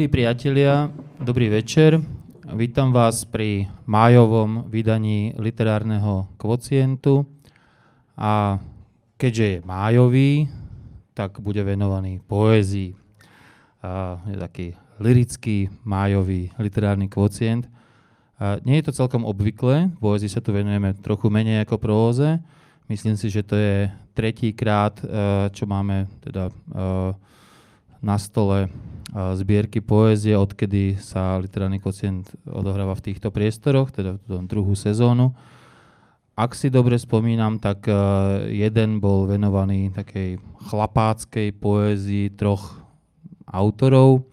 Milí priatelia, dobrý večer. Vítam vás pri májovom vydaní literárneho kvocientu. A keďže je májový, tak bude venovaný poézii. A je taký lirický májový literárny kvocient. A nie je to celkom obvyklé, poézii sa tu venujeme trochu menej ako próze. Myslím si, že to je tretíkrát, e, čo máme teda e, na stole zbierky poézie, odkedy sa literárny kocient odohráva v týchto priestoroch, teda v druhú sezónu. Ak si dobre spomínam, tak e, jeden bol venovaný takej chlapáckej poézii troch autorov.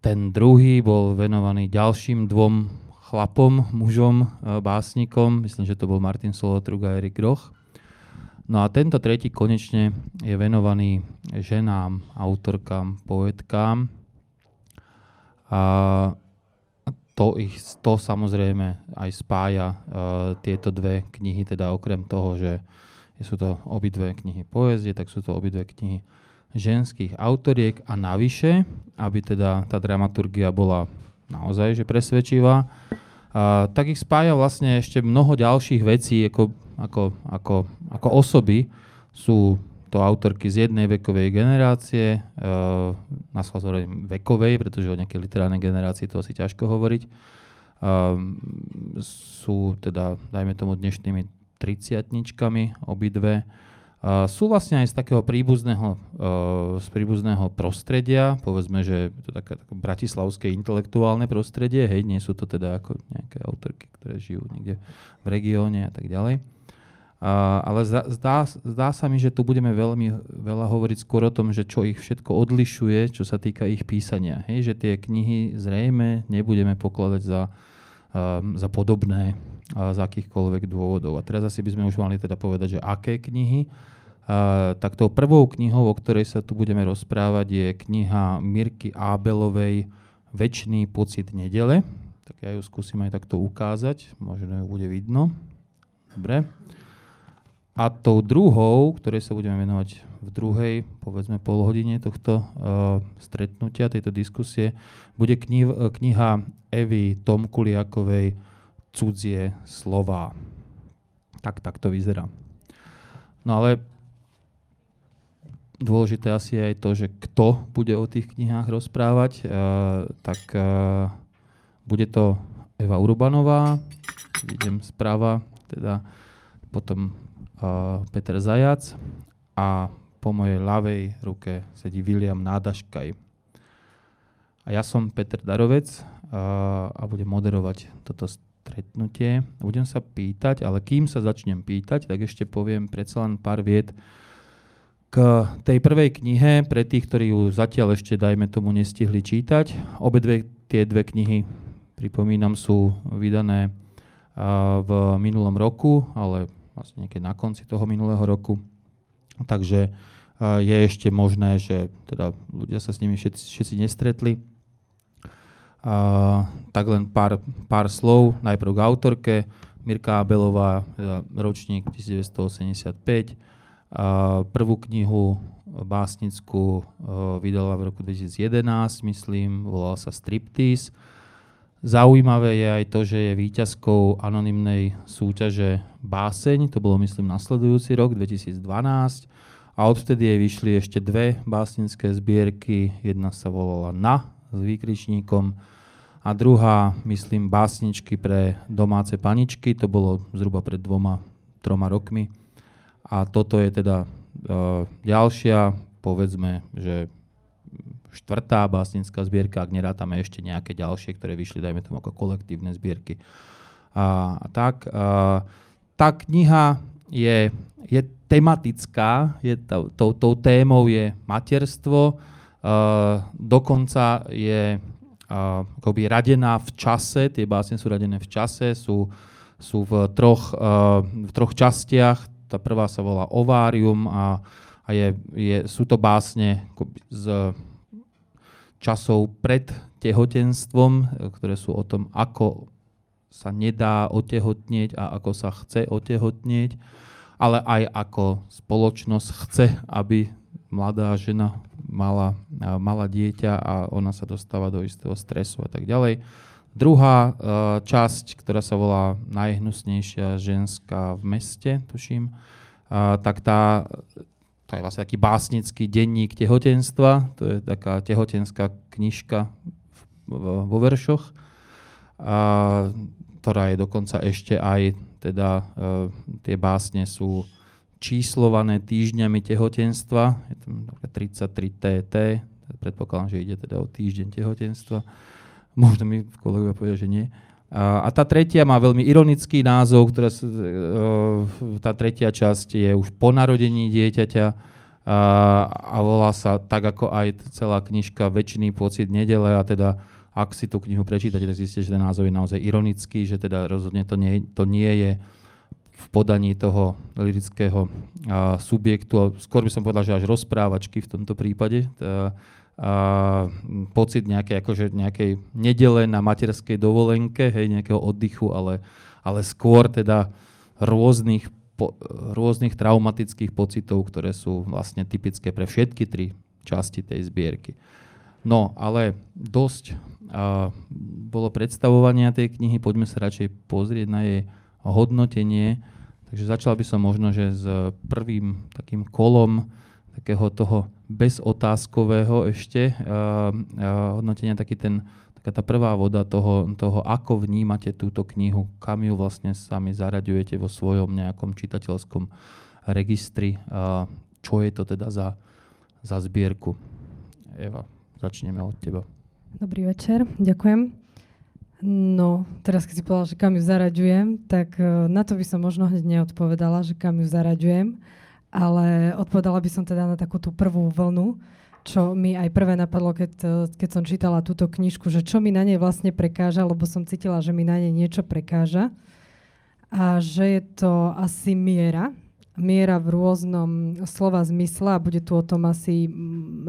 Ten druhý bol venovaný ďalším dvom chlapom, mužom, e, básnikom. Myslím, že to bol Martin Solotrug a Erik Groch. No a tento tretí konečne je venovaný ženám, autorkám, poetkám. A to, ich, to samozrejme aj spája uh, tieto dve knihy, teda okrem toho, že sú to obidve knihy poézie, tak sú to obidve knihy ženských autoriek a navyše, aby teda tá dramaturgia bola naozaj že presvedčivá, uh, tak ich spája vlastne ešte mnoho ďalších vecí, ako ako, ako, ako osoby sú to autorky z jednej vekovej generácie, uh, na vekovej, pretože o nejakej literárnej generácii to asi ťažko hovoriť. Uh, sú teda, dajme tomu, dnešnými triciatničkami obidve. Uh, sú vlastne aj z takého príbuzného, uh, z príbuzného prostredia, povedzme, že to také, také bratislavské intelektuálne prostredie, hej, nie sú to teda ako nejaké autorky, ktoré žijú niekde v regióne a tak ďalej. Ale zdá, zdá, sa mi, že tu budeme veľmi veľa hovoriť skôr o tom, že čo ich všetko odlišuje, čo sa týka ich písania. Hej, že tie knihy zrejme nebudeme pokladať za, uh, za podobné uh, z akýchkoľvek dôvodov. A teraz asi by sme už mali teda povedať, že aké knihy. Uh, tak tou prvou knihou, o ktorej sa tu budeme rozprávať, je kniha Mirky Ábelovej Večný pocit nedele. Tak ja ju skúsim aj takto ukázať, možno ju bude vidno. Dobre. A tou druhou, ktorej sa budeme venovať v druhej, povedzme pol hodine tohto uh, stretnutia, tejto diskusie, bude knih, kniha Evy Tomkuliakovej Cudzie slova. Tak, tak to vyzerá. No ale dôležité asi je aj to, že kto bude o tých knihách rozprávať. Uh, tak uh, bude to Eva Urbanová, idem správa, teda potom Peter Zajac a po mojej ľavej ruke sedí William Nádaškaj. A ja som Peter Darovec a budem moderovať toto stretnutie. Budem sa pýtať, ale kým sa začnem pýtať, tak ešte poviem predsa len pár viet k tej prvej knihe, pre tých, ktorí ju zatiaľ ešte, dajme tomu, nestihli čítať. Obe dve, tie dve knihy, pripomínam, sú vydané v minulom roku, ale vlastne niekedy na konci toho minulého roku. Takže je ešte možné, že teda ľudia sa s nimi všetci, všetci nestretli. A, tak len pár, pár slov, najprv k autorke. Mirka Abelová, teda ročník 1985. A, prvú knihu básnickú vydala v roku 2011, myslím, volala sa Striptease. Zaujímavé je aj to, že je výťazkou anonymnej súťaže Báseň, to bolo myslím nasledujúci rok, 2012. A odvtedy jej vyšli ešte dve básnické zbierky. Jedna sa volala Na s výkričníkom a druhá, myslím, básničky pre domáce paničky. To bolo zhruba pred dvoma, troma rokmi. A toto je teda uh, ďalšia, povedzme, že štvrtá básnická zbierka, ak nerátame ešte nejaké ďalšie, ktoré vyšli, dajme tomu ako kolektívne zbierky. A, a tak, a, tá kniha je, je tematická, je to, tou, tou témou je materstvo, a, dokonca je a, akoby radená v čase, tie básne sú radené v čase, sú, sú v, troch, a, v troch častiach. Tá prvá sa volá Ovárium a, a je, je, sú to básne z časov pred tehotenstvom, ktoré sú o tom, ako sa nedá otehotnieť a ako sa chce otehotnieť, ale aj ako spoločnosť chce, aby mladá žena mala, mala dieťa a ona sa dostáva do istého stresu a tak ďalej. Druhá časť, ktorá sa volá Najhnusnejšia ženská v meste, tuším, tak tá, to je vlastne taký básnický denník tehotenstva, to je taká tehotenská knižka vo veršoch, a, ktorá je dokonca ešte aj, teda e, tie básne sú číslované týždňami tehotenstva, je tam 33 TT, predpokladám, že ide teda o týždeň tehotenstva. Možno mi kolegovia povedia, že nie. A tá tretia má veľmi ironický názov, ktorá, e, tá tretia časť je už po narodení dieťaťa a, volá sa tak ako aj celá knižka Väčšiný pocit nedele a teda ak si tú knihu prečítate, tak zistíte, že ten názov je naozaj ironický, že teda rozhodne to nie, to nie je v podaní toho lirického subjektu, skôr by som povedal, že až rozprávačky v tomto prípade. Tá, pocit nejakej, akože nejakej nedele na materskej dovolenke, hej, nejakého oddychu, ale, ale skôr teda rôznych po, rôznych traumatických pocitov, ktoré sú vlastne typické pre všetky tri časti tej zbierky. No, ale dosť a, bolo predstavovania tej knihy, poďme sa radšej pozrieť na jej hodnotenie. Takže začal by som možno, že s prvým takým kolom takého toho bezotázkového ešte a, a, hodnotenia, taký ten taká tá prvá voda toho, toho, ako vnímate túto knihu, kam ju vlastne sami zaraďujete vo svojom nejakom čitateľskom registri, a čo je to teda za, za zbierku. Eva, začneme od teba. Dobrý večer, ďakujem. No, teraz keď si povedal, že kam ju zaraďujem, tak na to by som možno hneď neodpovedala, že kam ju zaraďujem, ale odpovedala by som teda na takú tú prvú vlnu, čo mi aj prvé napadlo, keď, e, keď som čítala túto knižku, že čo mi na nej vlastne prekáža, lebo som cítila, že mi na nej niečo prekáža. A že je to asi miera, miera v rôznom slova zmysle a bude tu o tom asi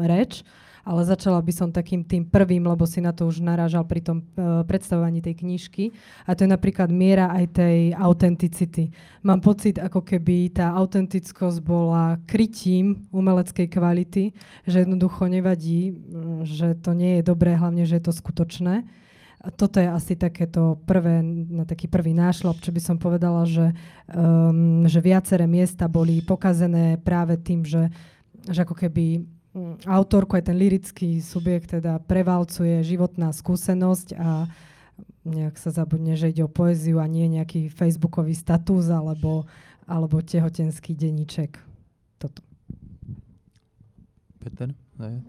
reč ale začala by som takým tým prvým, lebo si na to už narážal pri tom uh, predstavovaní tej knižky. A to je napríklad miera aj tej autenticity. Mám pocit, ako keby tá autentickosť bola krytím umeleckej kvality, že jednoducho nevadí, že to nie je dobré, hlavne, že je to skutočné. A toto je asi takéto prvé, na taký prvý nášlop, čo by som povedala, že, um, že viaceré miesta boli pokazené práve tým, že, že ako keby Mm, autorku, aj ten lirický subjekt teda prevalcuje životná skúsenosť a nejak sa zabudne, že ide o poéziu a nie nejaký facebookový status alebo, alebo tehotenský denníček. Toto. Peter, zajac.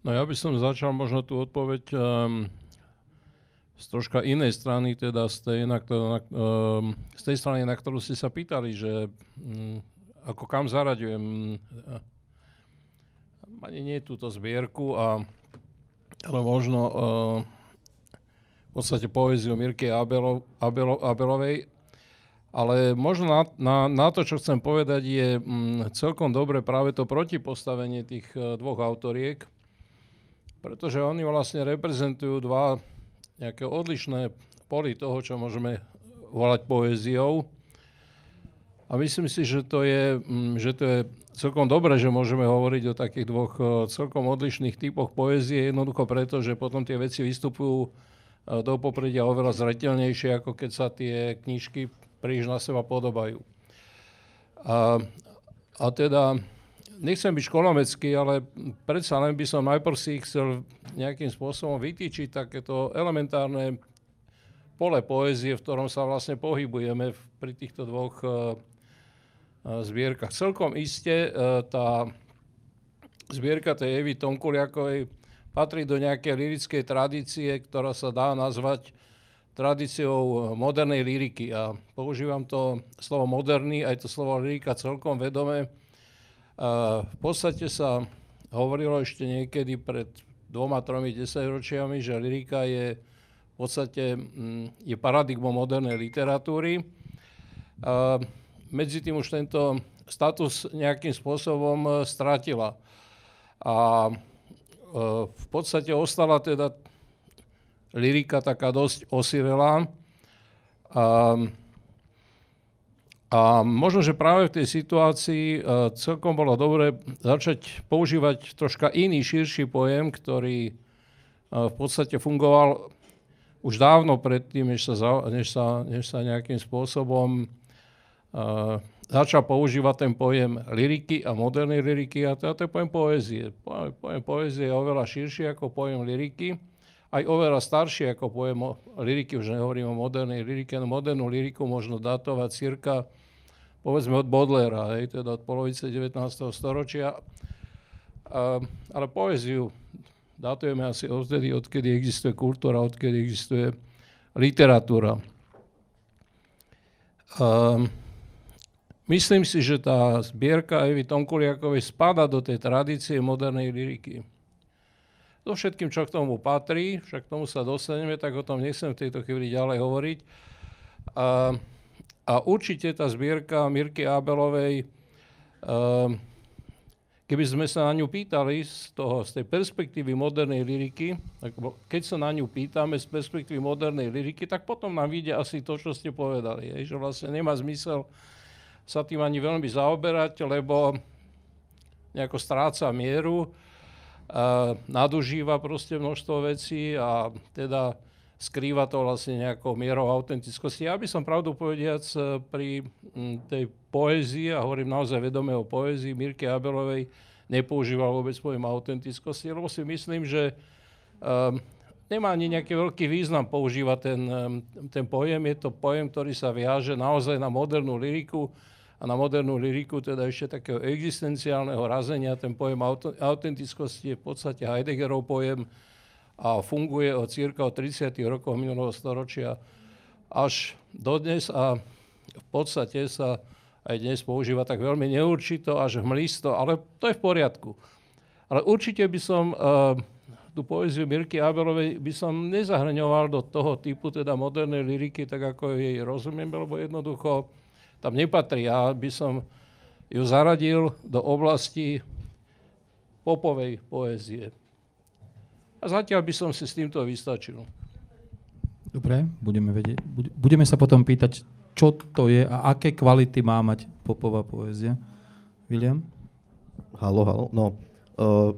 No ja by som začal možno tú odpoveď um, z troška inej strany, teda z tej, na, na, um, z tej strany, na ktorú ste sa pýtali, že um, ako kam zaraďujem. Ani nie túto zbierku, a, ale možno uh, v podstate poéziu Mirky Abelo, Abelo, Abelovej. Ale možno na, na, na to, čo chcem povedať, je um, celkom dobre práve to protipostavenie tých uh, dvoch autoriek, pretože oni vlastne reprezentujú dva nejaké odlišné poli toho, čo môžeme volať poéziou. A myslím si, že to je, mm, že to je celkom dobré, že môžeme hovoriť o takých dvoch e, celkom odlišných typoch poézie, jednoducho preto, že potom tie veci vystupujú e, do popredia oveľa zretelnejšie, ako keď sa tie knižky príliš na seba podobajú. A, a teda nechcem byť školomecký, ale predsa len by som najprv si chcel nejakým spôsobom vytýčiť takéto elementárne pole poézie, v ktorom sa vlastne pohybujeme pri týchto dvoch uh, zbierkach. Celkom iste uh, tá zbierka tej Evy Tomkuliakovej patrí do nejakej lirickej tradície, ktorá sa dá nazvať tradíciou modernej liriky. A používam to slovo moderný, aj to slovo lirika celkom vedome, v podstate sa hovorilo ešte niekedy pred dvoma, tromi desaťročiami, že lyrika je v podstate mm, je paradigmou modernej literatúry. A medzi tým už tento status nejakým spôsobom e, stratila. A e, v podstate ostala teda lyrika taká dosť osirelá. A A možno, že práve v tej situácii uh, celkom bolo dobre začať používať troška iný, širší pojem, ktorý uh, v podstate fungoval už dávno predtým, než sa, než sa, než sa nejakým spôsobom uh, začal používať ten pojem liriky a modernej liriky, a to je pojem poézie. Pojem, pojem poézie je oveľa širší ako pojem liriky aj oveľa staršie ako pojem liriky, už nehovorím o modernej lirike, no modernú liriku možno datovať cirka, povedzme od Bodlera, hej, teda od polovice 19. storočia. A, ale poéziu datujeme asi odtedy, odkedy existuje kultúra, odkedy existuje literatúra. Um, myslím si, že tá zbierka Evy Tomkuliakovej spada do tej tradície modernej liriky so všetkým, čo k tomu patrí, však k tomu sa dostaneme, tak o tom nechcem v tejto chvíli ďalej hovoriť. A, a určite tá zbierka Mirky Abelovej, a, keby sme sa na ňu pýtali z, toho, z tej perspektívy modernej liriky, keď sa na ňu pýtame z perspektívy modernej liriky, tak potom nám vyjde asi to, čo ste povedali, že vlastne nemá zmysel sa tým ani veľmi zaoberať, lebo nejako stráca mieru nadužíva proste množstvo vecí a teda skrýva to vlastne nejakou mierou autentickosti. Ja by som pravdu povediac e, pri tej poézii, a hovorím naozaj vedome o poézii Mirky Abelovej, nepoužíval vôbec pojem autentickosti, lebo si myslím, že um, nemá ani nejaký veľký význam používať ten, um, ten pojem. Je to pojem, ktorý sa viaže naozaj na modernú liriku, a na modernú liriku, teda ešte takého existenciálneho razenia, ten pojem autentickosti je v podstate Heideggerov pojem a funguje od cirka od 30. rokov minulého storočia až dodnes a v podstate sa aj dnes používa tak veľmi neurčito až hmlisto, ale to je v poriadku. Ale určite by som uh, tú poéziu Mirky Abelovej by som nezahrňoval do toho typu teda modernej liriky, tak ako jej rozumiem, lebo jednoducho tam nepatrí. Ja by som ju zaradil do oblasti popovej poézie. A zatiaľ by som si s týmto vystačil. Dobre, budeme, vedieť, budeme sa potom pýtať, čo to je a aké kvality má mať popová poézia. William? Halo, halo. No, uh,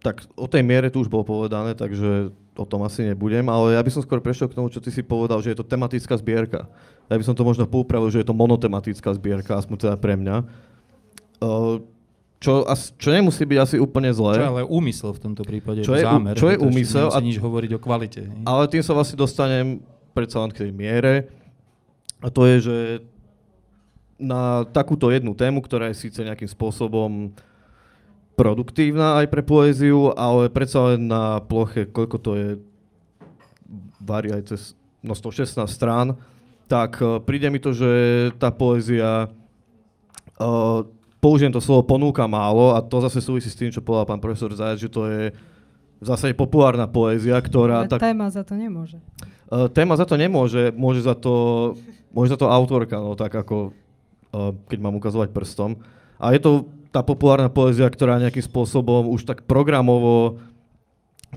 tak o tej miere tu už bolo povedané, takže o tom asi nebudem, ale ja by som skôr prešiel k tomu, čo ty si povedal, že je to tematická zbierka. Ja by som to možno poupravil, že je to monotematická zbierka, aspoň teda pre mňa. Čo, čo nemusí byť asi úplne zlé. Čo je ale úmysel v tomto prípade, čo je, zámer. Čo je úmysel. A nič hovoriť o kvalite. Ale tým sa vlastne dostanem predsa len k tej miere. A to je, že na takúto jednu tému, ktorá je síce nejakým spôsobom produktívna aj pre poéziu, ale predsa len na ploche, koľko to je, varí aj cez no 116 strán, tak uh, príde mi to, že tá poézia, uh, použijem to slovo ponúka málo a to zase súvisí s tým, čo povedal pán profesor Zajac, že to je zásade populárna poézia, ktorá... Ale tak, téma za to nemôže. Uh, téma za to nemôže, môže za to, môže za to autorka, no tak ako uh, keď mám ukazovať prstom. A je to tá populárna poézia, ktorá nejakým spôsobom už tak programovo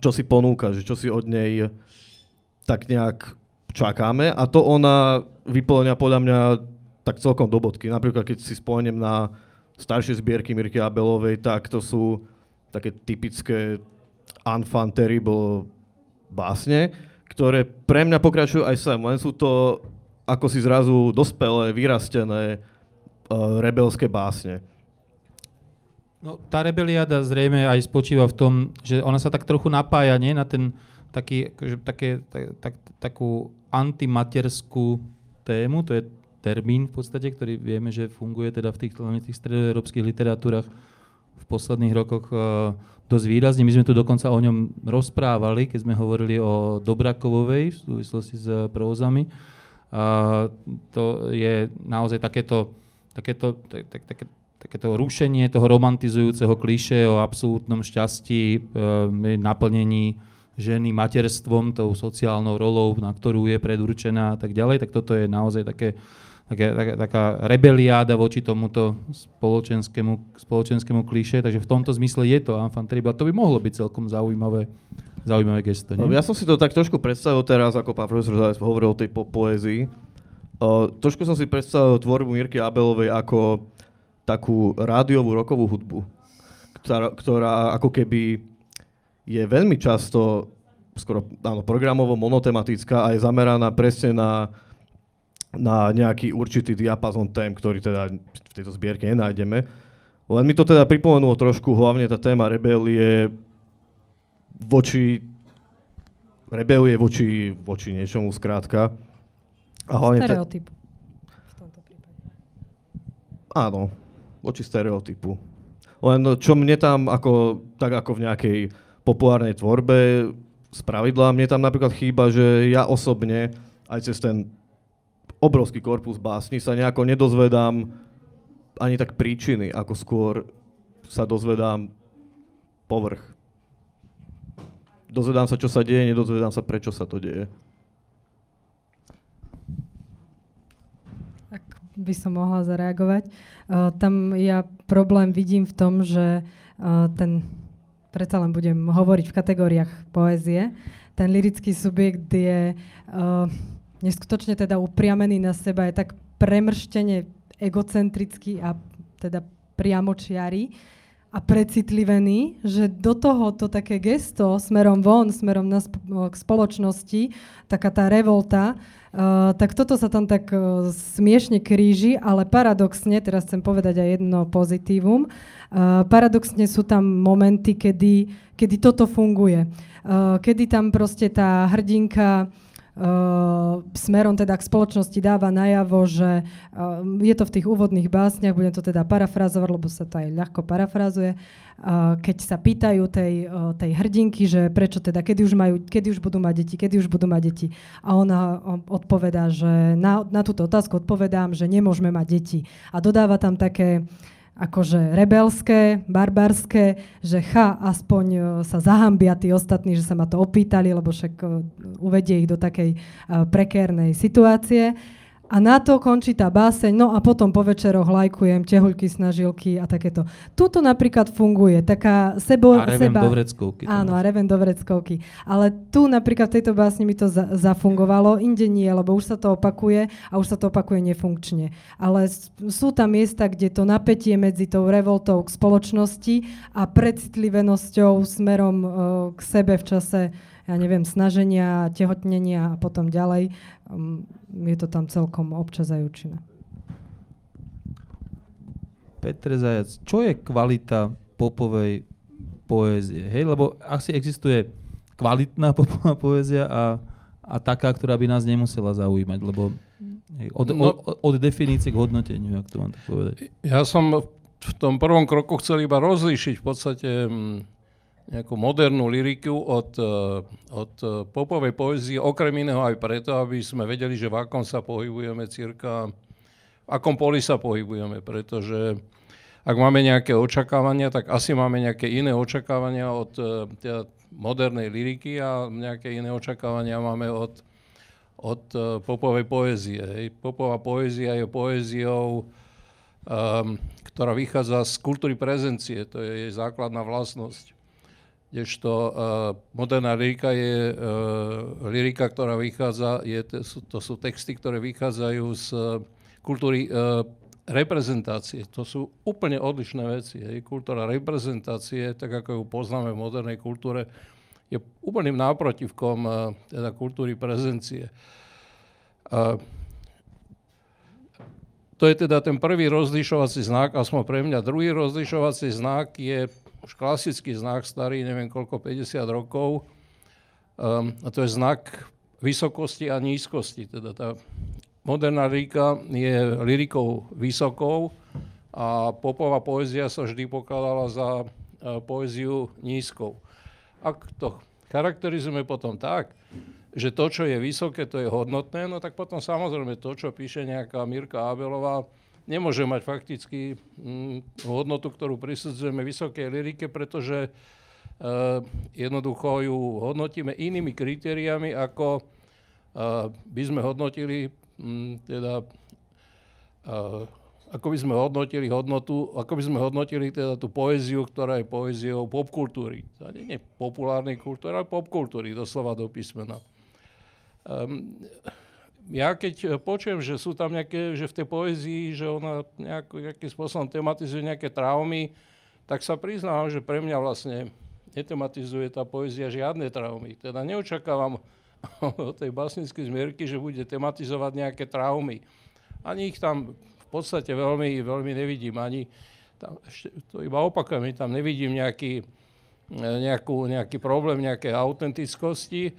čo si ponúka, že čo si od nej tak nejak čakáme a to ona vyplňa podľa mňa tak celkom do bodky. Napríklad, keď si spomeniem na staršie zbierky Mirky Abelovej, tak to sú také typické unfun terrible básne, ktoré pre mňa pokračujú aj sem, len sú to ako si zrazu dospelé, vyrastené uh, rebelské básne. No, tá rebeliáda zrejme aj spočíva v tom, že ona sa tak trochu napája nie? na ten taký, akože, také, tak, tak, takú antimaterskú tému, to je termín v podstate, ktorý vieme, že funguje teda v tých, tých stredoeurópskych literatúrach v posledných rokoch uh, dosť výrazne. My sme tu dokonca o ňom rozprávali, keď sme hovorili o Dobrakovovej v súvislosti s prózami. Uh, to je naozaj takéto, takéto tak, tak, tak, takéto rušenie toho romantizujúceho kliše o absolútnom šťastí, e, naplnení ženy materstvom, tou sociálnou rolou, na ktorú je predurčená a tak ďalej, tak toto je naozaj také, také, taká, taká rebeliáda voči tomuto spoločenskému, spoločenskému kliše, takže v tomto zmysle je to enfant terrible. To by mohlo byť celkom zaujímavé, zaujímavé gesto. Nie? No, ja som si to tak trošku predstavil teraz, ako pán profesor hovoril o tej po- poézii, Uh, trošku som si predstavil tvorbu Mirky Abelovej ako takú rádiovú rokovú hudbu, ktorá, ktorá ako keby je veľmi často skoro áno, programovo monotematická a je zameraná presne na, na nejaký určitý diapazon tém, ktorý teda v tejto zbierke nenájdeme. Len mi to teda pripomenulo trošku hlavne tá téma rebelie voči rebelie voči, voči niečomu skrátka. A hlavne Stereotypu. V tomto prípade. Áno, voči stereotypu. Len čo mne tam, ako, tak ako v nejakej populárnej tvorbe, z pravidla, mne tam napríklad chýba, že ja osobne, aj cez ten obrovský korpus básni, sa nejako nedozvedám ani tak príčiny, ako skôr sa dozvedám povrch. Dozvedám sa, čo sa deje, nedozvedám sa, prečo sa to deje. by som mohla zareagovať. Uh, tam ja problém vidím v tom, že uh, ten, predsa len budem hovoriť v kategóriách poézie, ten lirický subjekt je uh, neskutočne teda upriamený na seba, je tak premrštene egocentrický a teda priamočiary a precitlivený, že do toho to také gesto smerom von, smerom na sp- k spoločnosti, taká tá revolta, Uh, tak toto sa tam tak uh, smiešne kríži, ale paradoxne, teraz chcem povedať aj jedno pozitívum, uh, paradoxne sú tam momenty, kedy, kedy toto funguje. Uh, kedy tam proste tá hrdinka smerom teda k spoločnosti dáva najavo, že uh, je to v tých úvodných básniach, budem to teda parafrazovať, lebo sa to aj ľahko parafrazuje, keď sa pýtajú tej, tej hrdinky, že prečo teda, kedy už, majú, kedy už budú mať deti, kedy už budú mať deti. A ona odpovedá, že na, na túto otázku odpovedám, že nemôžeme mať deti. A dodáva tam také akože rebelské, barbarské, že cha, aspoň e, sa zahambia tí ostatní, že sa ma to opýtali, lebo však e, uvedie ich do takej e, prekérnej situácie. A na to končí tá báseň, no a potom po večeroch lajkujem tehuľky, snažilky a takéto. Tuto napríklad funguje taká sebo... A reven seba, dovreckovky. Áno, a reven dovreckovky. Ale tu napríklad v tejto básni mi to za, zafungovalo, inde nie, lebo už sa to opakuje a už sa to opakuje nefunkčne. Ale sú tam miesta, kde to napätie medzi tou revoltou k spoločnosti a precitlivenosťou smerom uh, k sebe v čase ja neviem, snaženia, tehotnenia a potom ďalej, um, je to tam celkom občas aj účinné. Petr Zajac, čo je kvalita popovej poézie? Hej, lebo asi existuje kvalitná popová poézia a, a taká, ktorá by nás nemusela zaujímať, lebo hej, od, no, od, od definície k hodnoteniu, ak to mám tak povedať. Ja som v tom prvom kroku chcel iba rozlíšiť v podstate mm, nejakú modernú liriku od, eh, od eh, popovej poezie, okrem iného aj preto, aby sme vedeli, že v akom sa pohybujeme cirka, v akom poli sa pohybujeme, pretože ak máme nejaké očakávania, tak asi máme nejaké iné očakávania od eh, teda modernej liriky a nejaké iné očakávania máme od, od popovej poézie. Popová poézia je poéziou, um, ktorá vychádza z kultúry prezencie, to je jej základná vlastnosť kdežto uh, moderná lyrika je uh, lyrika, ktorá vychádza, je, to, sú, to sú texty, ktoré vychádzajú z uh, kultúry uh, reprezentácie. To sú úplne odlišné veci. Hej. Kultúra reprezentácie, tak ako ju poznáme v modernej kultúre, je úplným náprotivkom uh, teda kultúry prezencie. Uh, to je teda ten prvý rozlišovací znak, aspoň pre mňa. Druhý rozlišovací znak je už klasický znak, starý neviem koľko, 50 rokov. Um, a to je znak vysokosti a nízkosti. Teda tá moderná lyrika je lyrikou vysokou a popová poézia sa vždy pokladala za uh, poéziu nízkou. Ak to charakterizujeme potom tak, že to, čo je vysoké, to je hodnotné, no tak potom samozrejme to, čo píše nejaká Mirka Abelová, nemôže mať fakticky mm, hodnotu, ktorú prisudzujeme vysokej lirike, pretože uh, jednoducho ju hodnotíme inými kritériami, ako uh, by sme hodnotili um, teda uh, ako by sme hodnotili hodnotu, ako by sme hodnotili teda tú poéziu, ktorá je poéziou popkultúry. To nie je populárnej kultúry, ale popkultúry, doslova do písmena. Um, ja keď počujem, že sú tam nejaké, že v tej poézii, že ona nejako, nejakým spôsobom tematizuje nejaké traumy, tak sa priznám, že pre mňa vlastne netematizuje tá poézia žiadne traumy. Teda neočakávam od tej básnickej zmierky, že bude tematizovať nejaké traumy. Ani ich tam v podstate veľmi, veľmi nevidím. Ani tam, ešte, to iba opakujem, tam nevidím nejaký, nejakú, nejaký problém, nejaké autentickosti.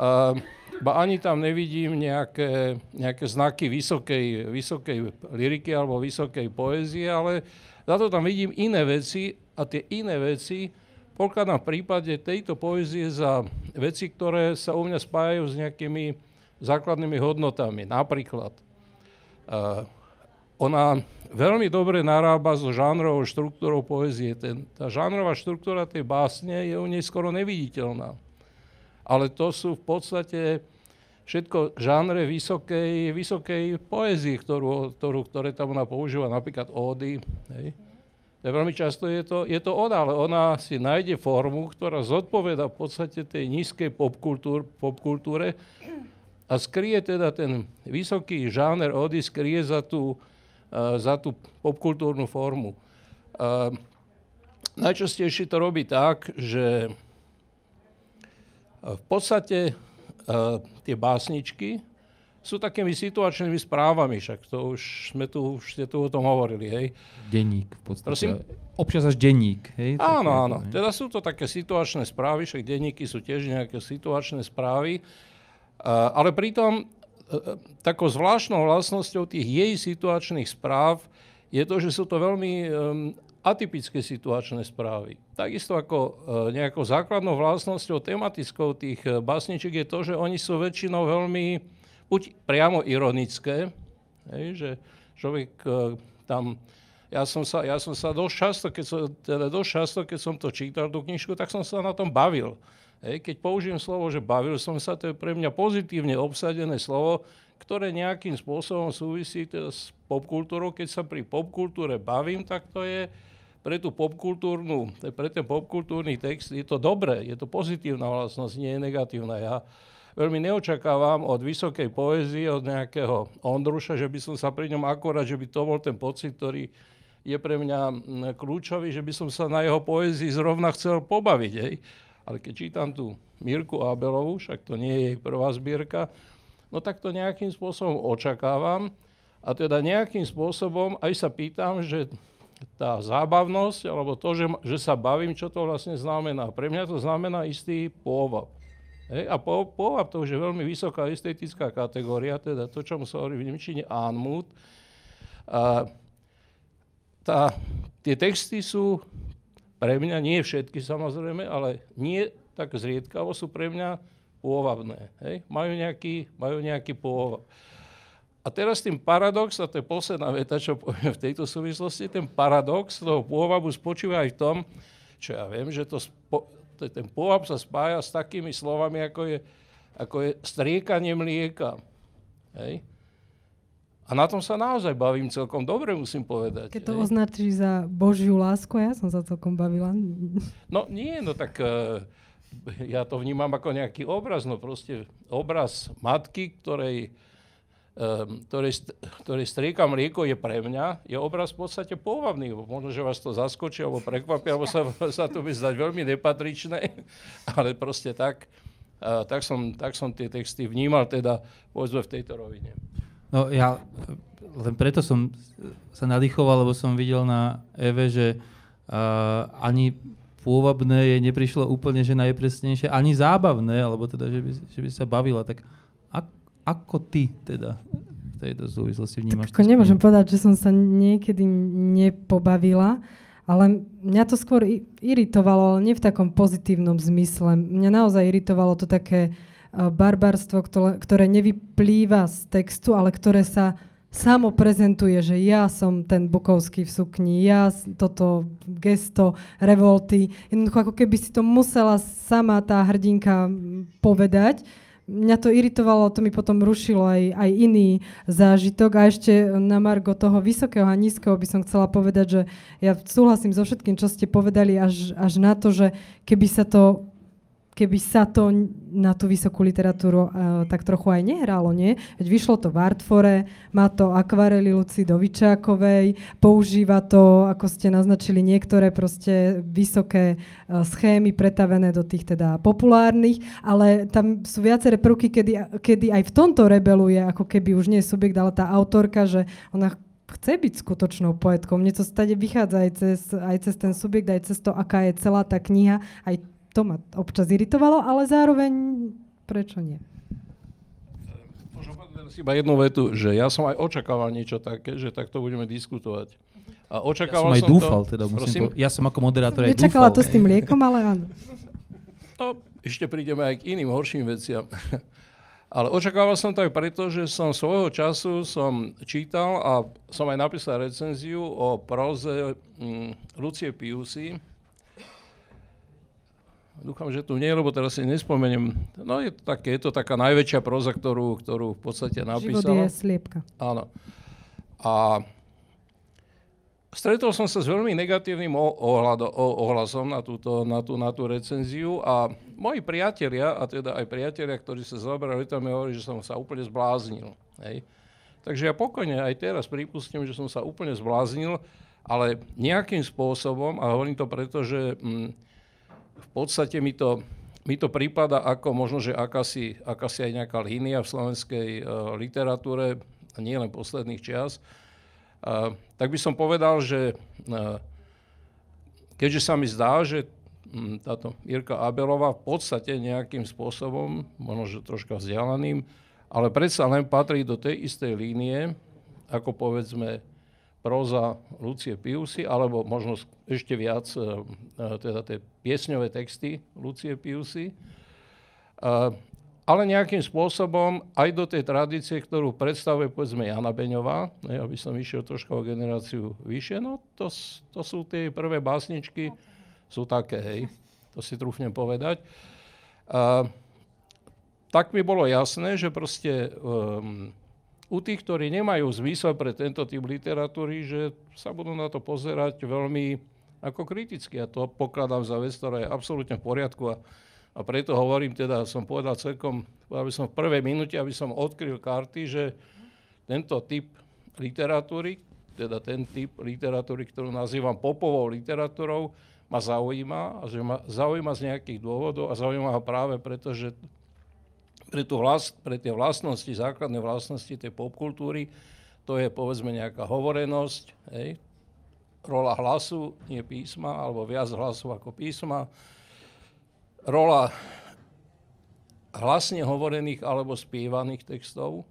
Uh, ba ani tam nevidím nejaké, nejaké znaky vysokej, vysokej liriky alebo vysokej poézie, ale za to tam vidím iné veci a tie iné veci pokladám v prípade tejto poézie za veci, ktoré sa u mňa spájajú s nejakými základnými hodnotami. Napríklad, uh, ona veľmi dobre narába so žánrovou štruktúrou poézie. Ten, tá žánrová štruktúra tej básne je u nej skoro neviditeľná ale to sú v podstate všetko žánre vysokej, vysokej poézie, ktorú, ktorú, ktoré tam ona používa, napríklad ódy. Hej. Veľmi často je to, je to ona, ale ona si nájde formu, ktorá zodpoveda v podstate tej nízkej popkultúr, popkultúre a skrie teda ten vysoký žáner ódy, skrie za tú, uh, za tú popkultúrnu formu. Uh, najčastejšie to robí tak, že v podstate uh, tie básničky sú takými situačnými správami, však to už sme tu, už ste tu o tom hovorili, hej. Denník v podstate. Prosím? Občas až denník, hej. Áno, áno. Hej. Teda sú to také situačné správy, však denníky sú tiež nejaké situačné správy, uh, ale pritom uh, takou zvláštnou vlastnosťou tých jej situačných správ je to, že sú to veľmi atypické situačné správy. Takisto ako e, nejakou základnou vlastnosťou tematickou tých e, básničiek je to, že oni sú väčšinou veľmi buď priamo ironické, hej, že človek e, tam... Ja som sa, ja som sa dosť často, keď som, teda dosť často, keď som to čítal, tú knižku, tak som sa na tom bavil. Hej, keď použijem slovo, že bavil som sa, to je pre mňa pozitívne obsadené slovo, ktoré nejakým spôsobom súvisí teda s popkultúrou. Keď sa pri popkultúre bavím, tak to je pre tú popkultúrnu, pre ten popkultúrny text je to dobré, je to pozitívna vlastnosť, nie je negatívna. Ja veľmi neočakávam od vysokej poézie, od nejakého Ondruša, že by som sa pri ňom akorát, že by to bol ten pocit, ktorý je pre mňa kľúčový, že by som sa na jeho poézii zrovna chcel pobaviť. Hej. Ale keď čítam tú Mirku Abelovú, však to nie je jej prvá zbierka, no tak to nejakým spôsobom očakávam. A teda nejakým spôsobom aj sa pýtam, že tá zábavnosť, alebo to, že, že sa bavím, čo to vlastne znamená. Pre mňa to znamená istý pôvab. Hej? A po, pôvab to už je veľmi vysoká estetická kategória, teda to, čo sa hovorí v Nemčine Anmut. A tá, tie texty sú pre mňa, nie všetky samozrejme, ale nie tak zriedkavo sú pre mňa pôvabné. Hej? Majú, nejaký, majú nejaký pôvab. A teraz tým paradox, a to je posledná veta, čo poviem v tejto súvislosti, ten paradox toho pôvabu spočíva aj v tom, čo ja viem, že to spo, ten pôvab sa spája s takými slovami, ako je, ako je striekanie mlieka. Hej? A na tom sa naozaj bavím celkom dobre, musím povedať. Keď to označíš za Božiu lásku, ja som sa celkom bavila. No nie, no tak uh, ja to vnímam ako nejaký obraz, no proste obraz matky, ktorej ktorý, ktorý strieka mlieko je pre mňa, je obraz v podstate pôvabný. Možno, že vás to zaskočí, alebo prekvapí, alebo sa, sa to by zdať veľmi nepatričné, ale proste tak, tak, som, tak som tie texty vnímal teda povedzme v tejto rovine. No ja len preto som sa nadýchoval, lebo som videl na Eve, že uh, ani pôvabné jej neprišlo úplne, že najpresnejšie, ani zábavné, alebo teda, že by, že by sa bavila. Tak ako ty teda v tejto súvislosti vnímaš? Tak, nemôžem povedať, že som sa niekedy nepobavila, ale mňa to skôr iritovalo, ale nie v takom pozitívnom zmysle. Mňa naozaj iritovalo to také e, barbarstvo, ktoré nevyplýva z textu, ale ktoré sa samo prezentuje, že ja som ten Bukovský v sukni, ja toto gesto revolty. Jednoducho ako keby si to musela sama tá hrdinka povedať mňa to iritovalo, to mi potom rušilo aj, aj iný zážitok. A ešte na margo toho vysokého a nízkeho by som chcela povedať, že ja súhlasím so všetkým, čo ste povedali, až, až na to, že keby sa to keby sa to na tú vysokú literatúru uh, tak trochu aj nehralo, nie? Veď vyšlo to v Artfore, má to akvarely Luci Dovičákovej, používa to, ako ste naznačili, niektoré proste vysoké uh, schémy pretavené do tých teda populárnych, ale tam sú viaceré prvky, kedy, kedy aj v tomto rebeluje, ako keby už nie je subjekt, ale tá autorka, že ona chce byť skutočnou poetkou. Mne to stade vychádza aj cez, aj cez ten subjekt, aj cez to, aká je celá tá kniha, aj to ma občas iritovalo, ale zároveň prečo nie? Môžem povedať iba jednu vetu, že ja som aj očakával niečo také, že takto budeme diskutovať. A očakával ja som aj som dúfal, to, teda musím po, ja som ako moderátor aj Nečakala dúfal. to s tým liekom, ale áno. No, ešte prídeme aj k iným horším veciam. Ale očakával som to aj preto, že som svojho času som čítal a som aj napísal recenziu o proze mm, Lucie Piusy. Dúfam, že tu nie, lebo teraz si nespomeniem. No je to, také, je to taká najväčšia proza, ktorú, ktorú v podstate Život napísala. je sliepka. Áno. A stretol som sa s veľmi negatívnym ohľado, ohlasom na, túto, na, tú, na tú recenziu a moji priatelia, a teda aj priatelia, ktorí sa zaoberali, tam mi hovorili, že som sa úplne zbláznil. Hej. Takže ja pokojne aj teraz pripustím, že som sa úplne zbláznil, ale nejakým spôsobom, a hovorím to preto, že mm, v podstate mi to, mi to prípada ako možno, že akási, akási aj nejaká línia v slovenskej uh, literatúre, nie len posledných čias, uh, tak by som povedal, že uh, keďže sa mi zdá, že um, táto Jirka Abelová v podstate nejakým spôsobom, možno, že troška vzdialeným, ale predsa len patrí do tej istej línie, ako povedzme proza Lucie Piusy, alebo možno ešte viac uh, teda tie piesňové texty Lucie Piusy. Uh, ale nejakým spôsobom aj do tej tradície, ktorú predstavuje povedzme Jana Beňová, ne, aby som išiel troška o generáciu vyššie, no to, to sú tie prvé básničky, sú také, hej, to si trúfnem povedať. Tak mi bolo jasné, že proste um, u tých, ktorí nemajú zmysel pre tento typ literatúry, že sa budú na to pozerať veľmi ako kriticky. A to pokladám za vec, ktorá je absolútne v poriadku. A, a preto hovorím, teda som povedal celkom, aby som v prvej minúte, aby som odkryl karty, že tento typ literatúry, teda ten typ literatúry, ktorú nazývam popovou literatúrou, ma zaujíma a že ma zaujíma z nejakých dôvodov a zaujíma ho práve preto, že pre, tú vlast, pre tie vlastnosti, základné vlastnosti tej popkultúry, to je povedzme nejaká hovorenosť, hej, rola hlasu, nie písma, alebo viac hlasu ako písma, rola hlasne hovorených alebo spievaných textov,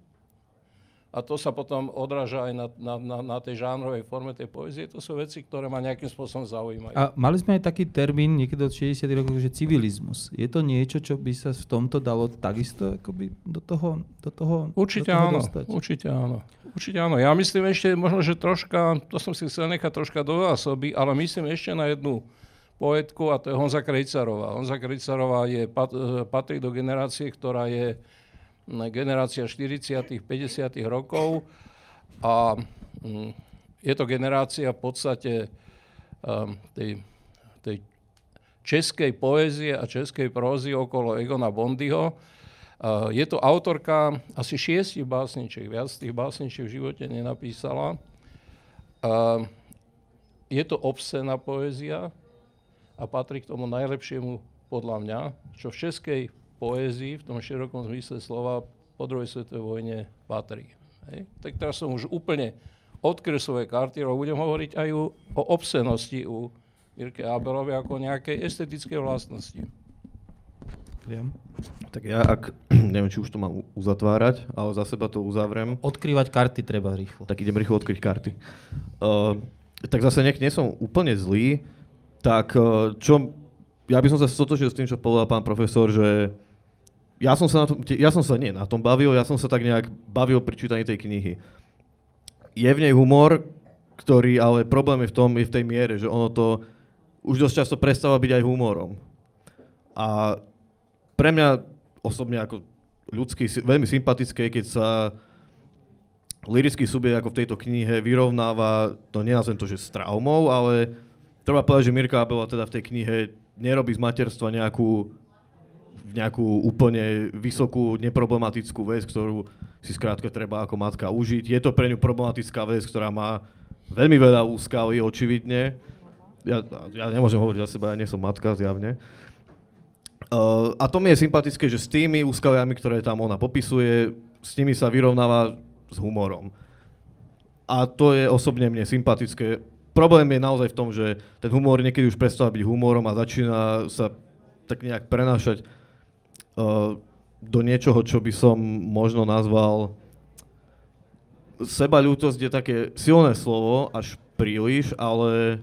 a to sa potom odráža aj na, na, na, na tej žánrovej forme tej poezie. To sú veci, ktoré ma nejakým spôsobom zaujímajú. A mali sme aj taký termín niekedy od 60 rokov, že civilizmus. Je to niečo, čo by sa v tomto dalo takisto akoby do toho, do toho Určite do toho áno, dostať? určite áno. Určite áno. Ja myslím ešte, možno, že troška, to som si chcel nechať troška do zásoby, ale myslím ešte na jednu poetku a to je Honza Krejcarová. Honza Krejcarová je, pat, patrí do generácie, ktorá je generácia 40 50 rokov a mm, je to generácia v podstate um, tej, tej českej poézie a českej prózy okolo Egona Bondyho. Uh, je to autorka asi šiestich básničiek, viac tých básničiek v živote nenapísala. Uh, je to obscená poézia a patrí k tomu najlepšiemu podľa mňa, čo v českej poézii v tom širokom zmysle slova po druhej svetovej vojne patrí. Hej. Tak teraz som už úplne odkryl svoje karty, ale budem hovoriť aj o, o obscenosti u Mirke Abelovej ako nejakej estetickej vlastnosti. Viem. Tak ja, ak, neviem, či už to mám uzatvárať, ale za seba to uzavriem. Odkrývať karty treba rýchlo. Tak idem rýchlo odkryť karty. Uh, tak zase nech nie som úplne zlý, tak uh, čo, ja by som sa stotožil s tým, čo povedal pán profesor, že ja som sa na tom, ja som sa nie na tom bavil, ja som sa tak nejak bavil pri čítaní tej knihy. Je v nej humor, ktorý, ale problém je v tom, je v tej miere, že ono to už dosť často prestáva byť aj humorom. A pre mňa osobne ako ľudský, veľmi sympatické, keď sa lirický subjekt ako v tejto knihe vyrovnáva, to nenazvem to, že s traumou, ale treba povedať, že Mirka Abela teda v tej knihe nerobí z materstva nejakú nejakú úplne vysokú, neproblematickú vec, ktorú si skrátka treba ako matka užiť. Je to pre ňu problematická vec, ktorá má veľmi veľa úskalí, očividne. Ja, ja nemôžem hovoriť za seba, ja nie som matka, zjavne. Uh, a to mi je sympatické, že s tými úskaliami, ktoré tam ona popisuje, s nimi sa vyrovnáva s humorom. A to je osobne mne sympatické. Problém je naozaj v tom, že ten humor niekedy už prestáva byť humorom a začína sa tak nejak prenášať do niečoho, čo by som možno nazval sebaľútosť je také silné slovo, až príliš, ale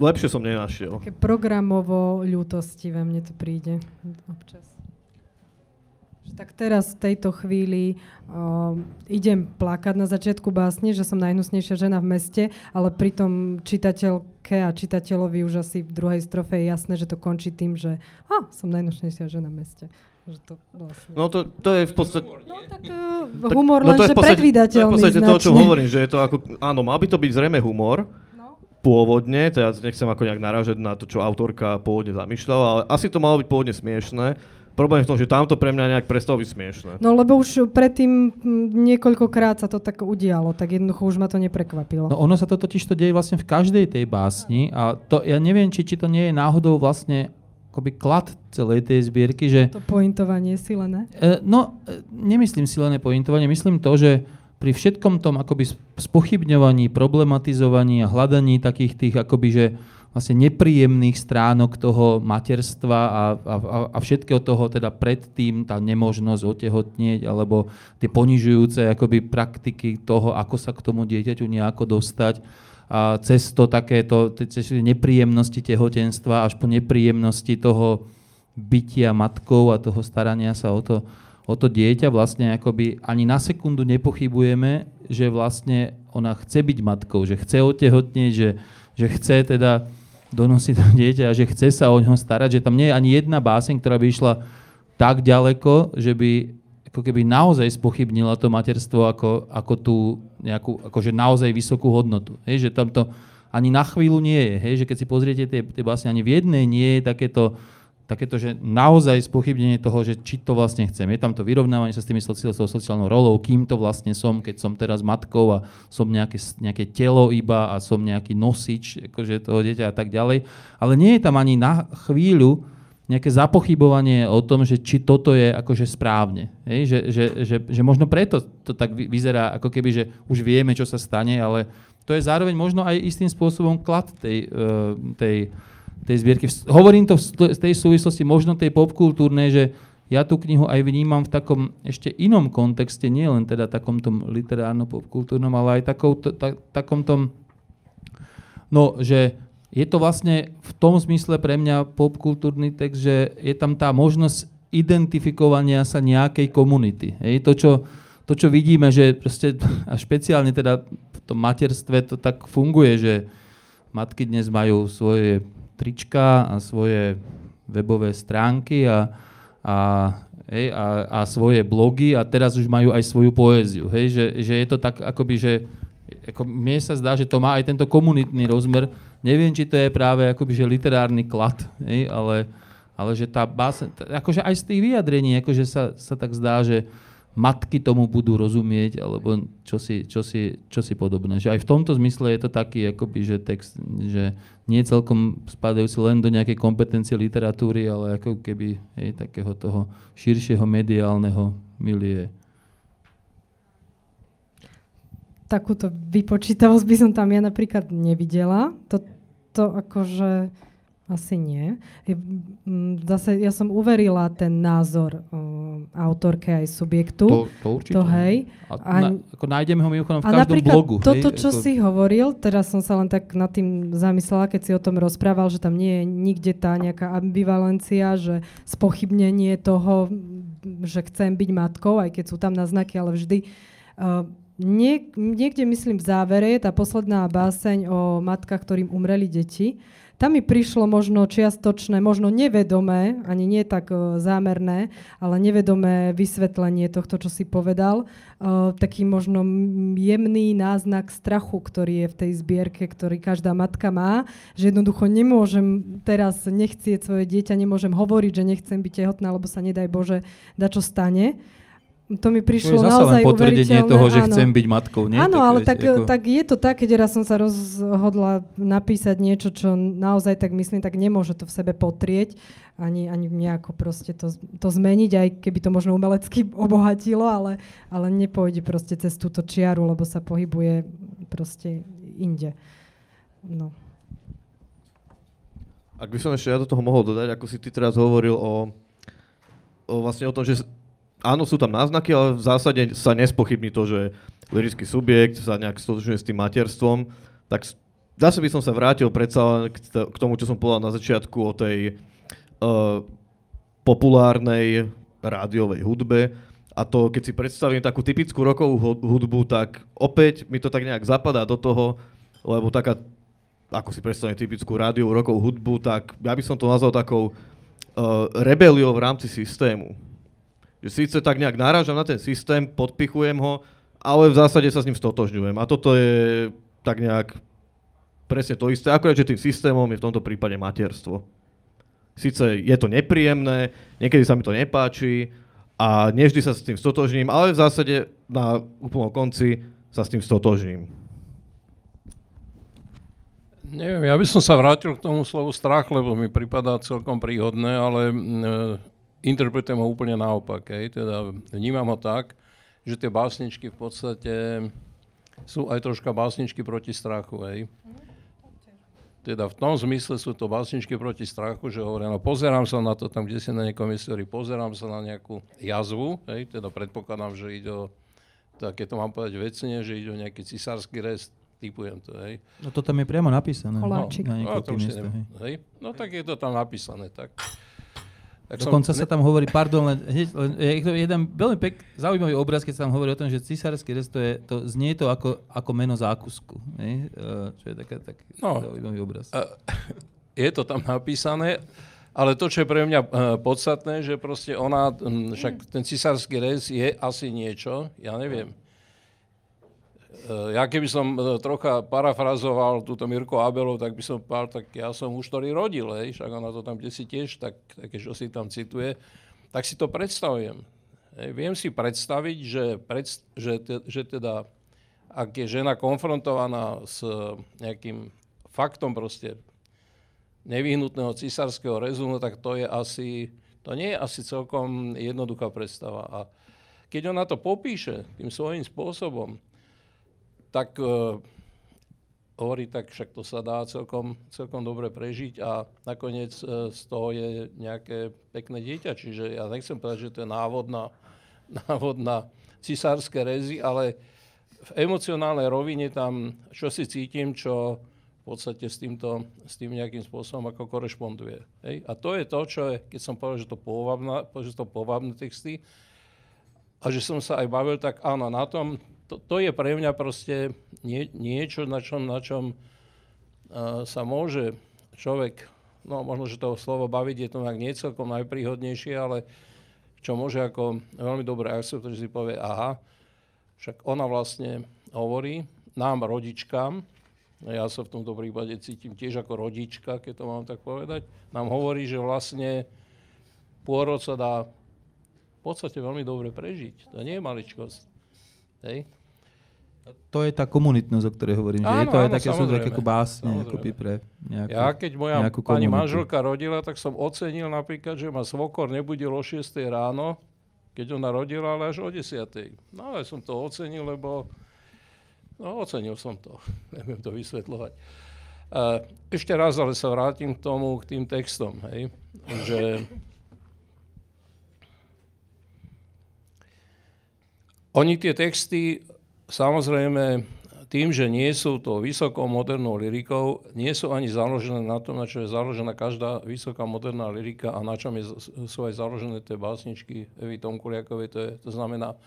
lepšie som nenašiel. Také programovo ľútostivé mne to príde občas. Tak teraz v tejto chvíli uh, idem plakať na začiatku básne, že som najhnusnejšia žena v meste, ale pritom čitateľke a čitateľovi už asi v druhej strofe je jasné, že to končí tým, že a, som najhnusnejšia žena v meste. Že to vlastne... No to, to je v podstate... No tak uh, humor len, no že predvídateľný To je v podstate to, čo hovorím, že je to ako... Áno, mal by to byť zrejme humor, no. pôvodne, teraz nechcem ako nejak naražať na to, čo autorka pôvodne zamýšľala, ale asi to malo byť pôvodne smiešné, Problém je v tom, že tamto pre mňa nejak prestalo byť smiešne. No lebo už predtým niekoľkokrát sa to tak udialo, tak jednoducho už ma to neprekvapilo. No ono sa to totiž to deje vlastne v každej tej básni a to, ja neviem, či, či to nie je náhodou vlastne akoby klad celej tej zbierky, že... To pointovanie silené? E, no, e, nemyslím silené pointovanie, myslím to, že pri všetkom tom akoby spochybňovaní, problematizovaní a hľadaní takých tých akoby, že vlastne nepríjemných stránok toho materstva a, a, a všetkého toho teda predtým, tá nemožnosť otehotnieť alebo tie ponižujúce akoby praktiky toho, ako sa k tomu dieťaťu nejako dostať. A cez to takéto, cez nepríjemnosti tehotenstva až po nepríjemnosti toho bytia matkou a toho starania sa o to, o to dieťa, vlastne akoby ani na sekundu nepochybujeme, že vlastne ona chce byť matkou, že chce otehotnieť, že, že chce teda donosí to dieťa a že chce sa o ňo starať, že tam nie je ani jedna báseň, ktorá by išla tak ďaleko, že by ako keby naozaj spochybnila to materstvo ako, ako tú nejakú, akože naozaj vysokú hodnotu. Hej, že tam to ani na chvíľu nie je. Hej, že keď si pozriete tie, tie básne, ani v jednej nie je takéto, takéto, že naozaj spochybnenie toho, že či to vlastne chcem. Je tam to vyrovnávanie sa s tými sociálnou rolou, kým to vlastne som, keď som teraz matkou a som nejaké, nejaké telo iba a som nejaký nosič akože toho dieťa a tak ďalej. Ale nie je tam ani na chvíľu nejaké zapochybovanie o tom, že či toto je akože správne. Hej? Že, že, že, že možno preto to tak vyzerá, ako keby, že už vieme, čo sa stane, ale to je zároveň možno aj istým spôsobom klad tej, uh, tej, tej zbierky. Hovorím to z tej súvislosti možno tej popkultúrnej, že ja tú knihu aj vnímam v takom ešte inom kontexte, nie len teda takom tom literárno-popkultúrnom, ale aj takou, ta, takom tom, no, že je to vlastne v tom zmysle pre mňa popkultúrny text, že je tam tá možnosť identifikovania sa nejakej komunity. Hej, to, čo, to, čo vidíme, že proste, a špeciálne teda v tom materstve to tak funguje, že matky dnes majú svoje trička a svoje webové stránky a, a, hej, a, a svoje blogy a teraz už majú aj svoju poéziu. Hej, že, že je to tak akoby, že ako mne sa zdá, že to má aj tento komunitný rozmer. Neviem, či to je práve akoby, že literárny klad, hej, ale, ale že tá bása, akože aj z tých vyjadrení, akože sa, sa tak zdá, že matky tomu budú rozumieť, alebo čosi, čosi, čosi podobné. Že aj v tomto zmysle je to taký akoby, že text, že nie celkom spadajúci len do nejakej kompetencie literatúry, ale ako keby hej, takého toho širšieho mediálneho milie. Takúto vypočítavosť by som tam ja napríklad nevidela. To, to akože asi nie. Zase ja som uverila ten názor uh, autorke aj subjektu. To, to určite. To hej. A, a, na, ako nájdeme ho mimochodom v každom napríklad blogu. toto, hej, čo ako... si hovoril, teraz som sa len tak nad tým zamyslela, keď si o tom rozprával, že tam nie je nikde tá nejaká ambivalencia, že spochybnenie toho, že chcem byť matkou, aj keď sú tam naznaky, ale vždy uh, nie, niekde, myslím, v závere je tá posledná báseň o matkách, ktorým umreli deti tam mi prišlo možno čiastočné, možno nevedomé, ani nie tak uh, zámerné, ale nevedomé vysvetlenie tohto, čo si povedal. Uh, taký možno jemný náznak strachu, ktorý je v tej zbierke, ktorý každá matka má, že jednoducho nemôžem teraz nechcieť svoje dieťa, nemôžem hovoriť, že nechcem byť tehotná, lebo sa nedaj Bože, da čo stane to mi prišlo to je naozaj potvrdenie toho, že áno. chcem byť matkou. Nie? Áno, tak, ale tak, ako... tak je to tak, keď raz som sa rozhodla napísať niečo, čo naozaj tak myslím, tak nemôže to v sebe potrieť, ani, ani nejako proste to, to zmeniť, aj keby to možno umelecky obohatilo, ale, ale nepôjde proste cez túto čiaru, lebo sa pohybuje proste inde. No. Ak by som ešte ja do toho mohol dodať, ako si ty teraz hovoril o, o vlastne o tom, že áno, sú tam náznaky, ale v zásade sa nespochybní to, že lirický subjekt sa nejak stotočňuje s tým materstvom, tak zase by som sa vrátil predsa k, tomu, čo som povedal na začiatku o tej uh, populárnej rádiovej hudbe. A to, keď si predstavím takú typickú rokovú hudbu, tak opäť mi to tak nejak zapadá do toho, lebo taká, ako si predstavím typickú rádiovú rokovú hudbu, tak ja by som to nazval takou uh, rebeliou v rámci systému že síce tak nejak náražam na ten systém, podpichujem ho, ale v zásade sa s ním stotožňujem. A toto je tak nejak presne to isté, akorát, že tým systémom je v tomto prípade materstvo. Sice je to nepríjemné, niekedy sa mi to nepáči a nevždy sa s tým stotožním, ale v zásade na úplnom konci sa s tým stotožním. Neviem, ja by som sa vrátil k tomu slovu strach, lebo mi pripadá celkom príhodné, ale interpretujem ho úplne naopak. Hej. Teda vnímam ho tak, že tie básničky v podstate sú aj troška básničky proti strachu. Hej. Teda v tom zmysle sú to básničky proti strachu, že hovoria, no pozerám sa na to tam, kde si na niekom histórii, pozerám sa na nejakú jazvu, hej, teda predpokladám, že ide o, tak keď to mám povedať vecne, že ide o nejaký cisársky rest, typujem to, hej. No to tam je priamo napísané. Koláčik. No, no, to neviem, hej. no tak je to tam napísané, tak. Tak Dokonca som... sa tam hovorí, pardon, len, len je to jeden veľmi pek, zaujímavý obraz, keď sa tam hovorí o tom, že cisársky rest, to, je, to znie to ako, ako meno zákusku. Ne? Čo je taká, taký no, zaujímavý obraz. Je to tam napísané, ale to, čo je pre mňa podstatné, že proste ona, však ten cisársky rez je asi niečo, ja neviem. Eh, ja keby som eh, trocha parafrazoval túto Mirko Abelov, tak by som povedal, tak ja som už ktorý rodil, hej, však ona to tam si tiež, tak, také, čo si tam cituje, tak si to predstavujem. Hej, viem si predstaviť, že, pred, že, te, že teda, ak je žena konfrontovaná s nejakým faktom proste nevyhnutného cisárskeho rezu, no tak to je asi, to nie je asi celkom jednoduchá predstava. A keď ona to popíše tým svojím spôsobom, tak uh, hovorí, tak však to sa dá celkom, celkom dobre prežiť a nakoniec uh, z toho je nejaké pekné dieťa. Čiže ja nechcem povedať, že to je návod na, návod na cisárske rezy, ale v emocionálnej rovine tam, čo si cítim, čo v podstate s, týmto, s tým nejakým spôsobom ako korešponduje. Hej? A to je to, čo je, keď som povedal, že to povabná, že to povabné texty, a že som sa aj bavil, tak áno, na tom to, to je pre mňa proste nie, niečo, na čom, na čom uh, sa môže človek, no možno, že to slovo baviť je to nejak nie celkom najpríhodnejšie, ale čo môže ako veľmi dobre akceptovať, si povie, aha, však ona vlastne hovorí nám, rodičkám, ja sa v tomto prípade cítim tiež ako rodička, keď to mám tak povedať, nám hovorí, že vlastne pôrod sa dá v podstate veľmi dobre prežiť. To nie je maličkosť. Hej? To je tá komunitnosť, o ktorej hovorím. Áno, že je to aj také, sú také básne akoby pre nejakú Ja keď moja pani komunitu. manželka rodila, tak som ocenil napríklad, že ma svokor nebudil o 6 ráno, keď ona rodila, ale až o 10. No ale som to ocenil, lebo no ocenil som to. Neviem to vysvetľovať. ešte raz ale sa vrátim k tomu, k tým textom. Hej? Že oni tie texty Samozrejme, tým, že nie sú to vysokou modernou lirikou, nie sú ani založené na tom, na čo je založená každá vysoká moderná lirika a na čom je, sú aj založené tie básničky Evy Tomkuliakovej, to, je, to znamená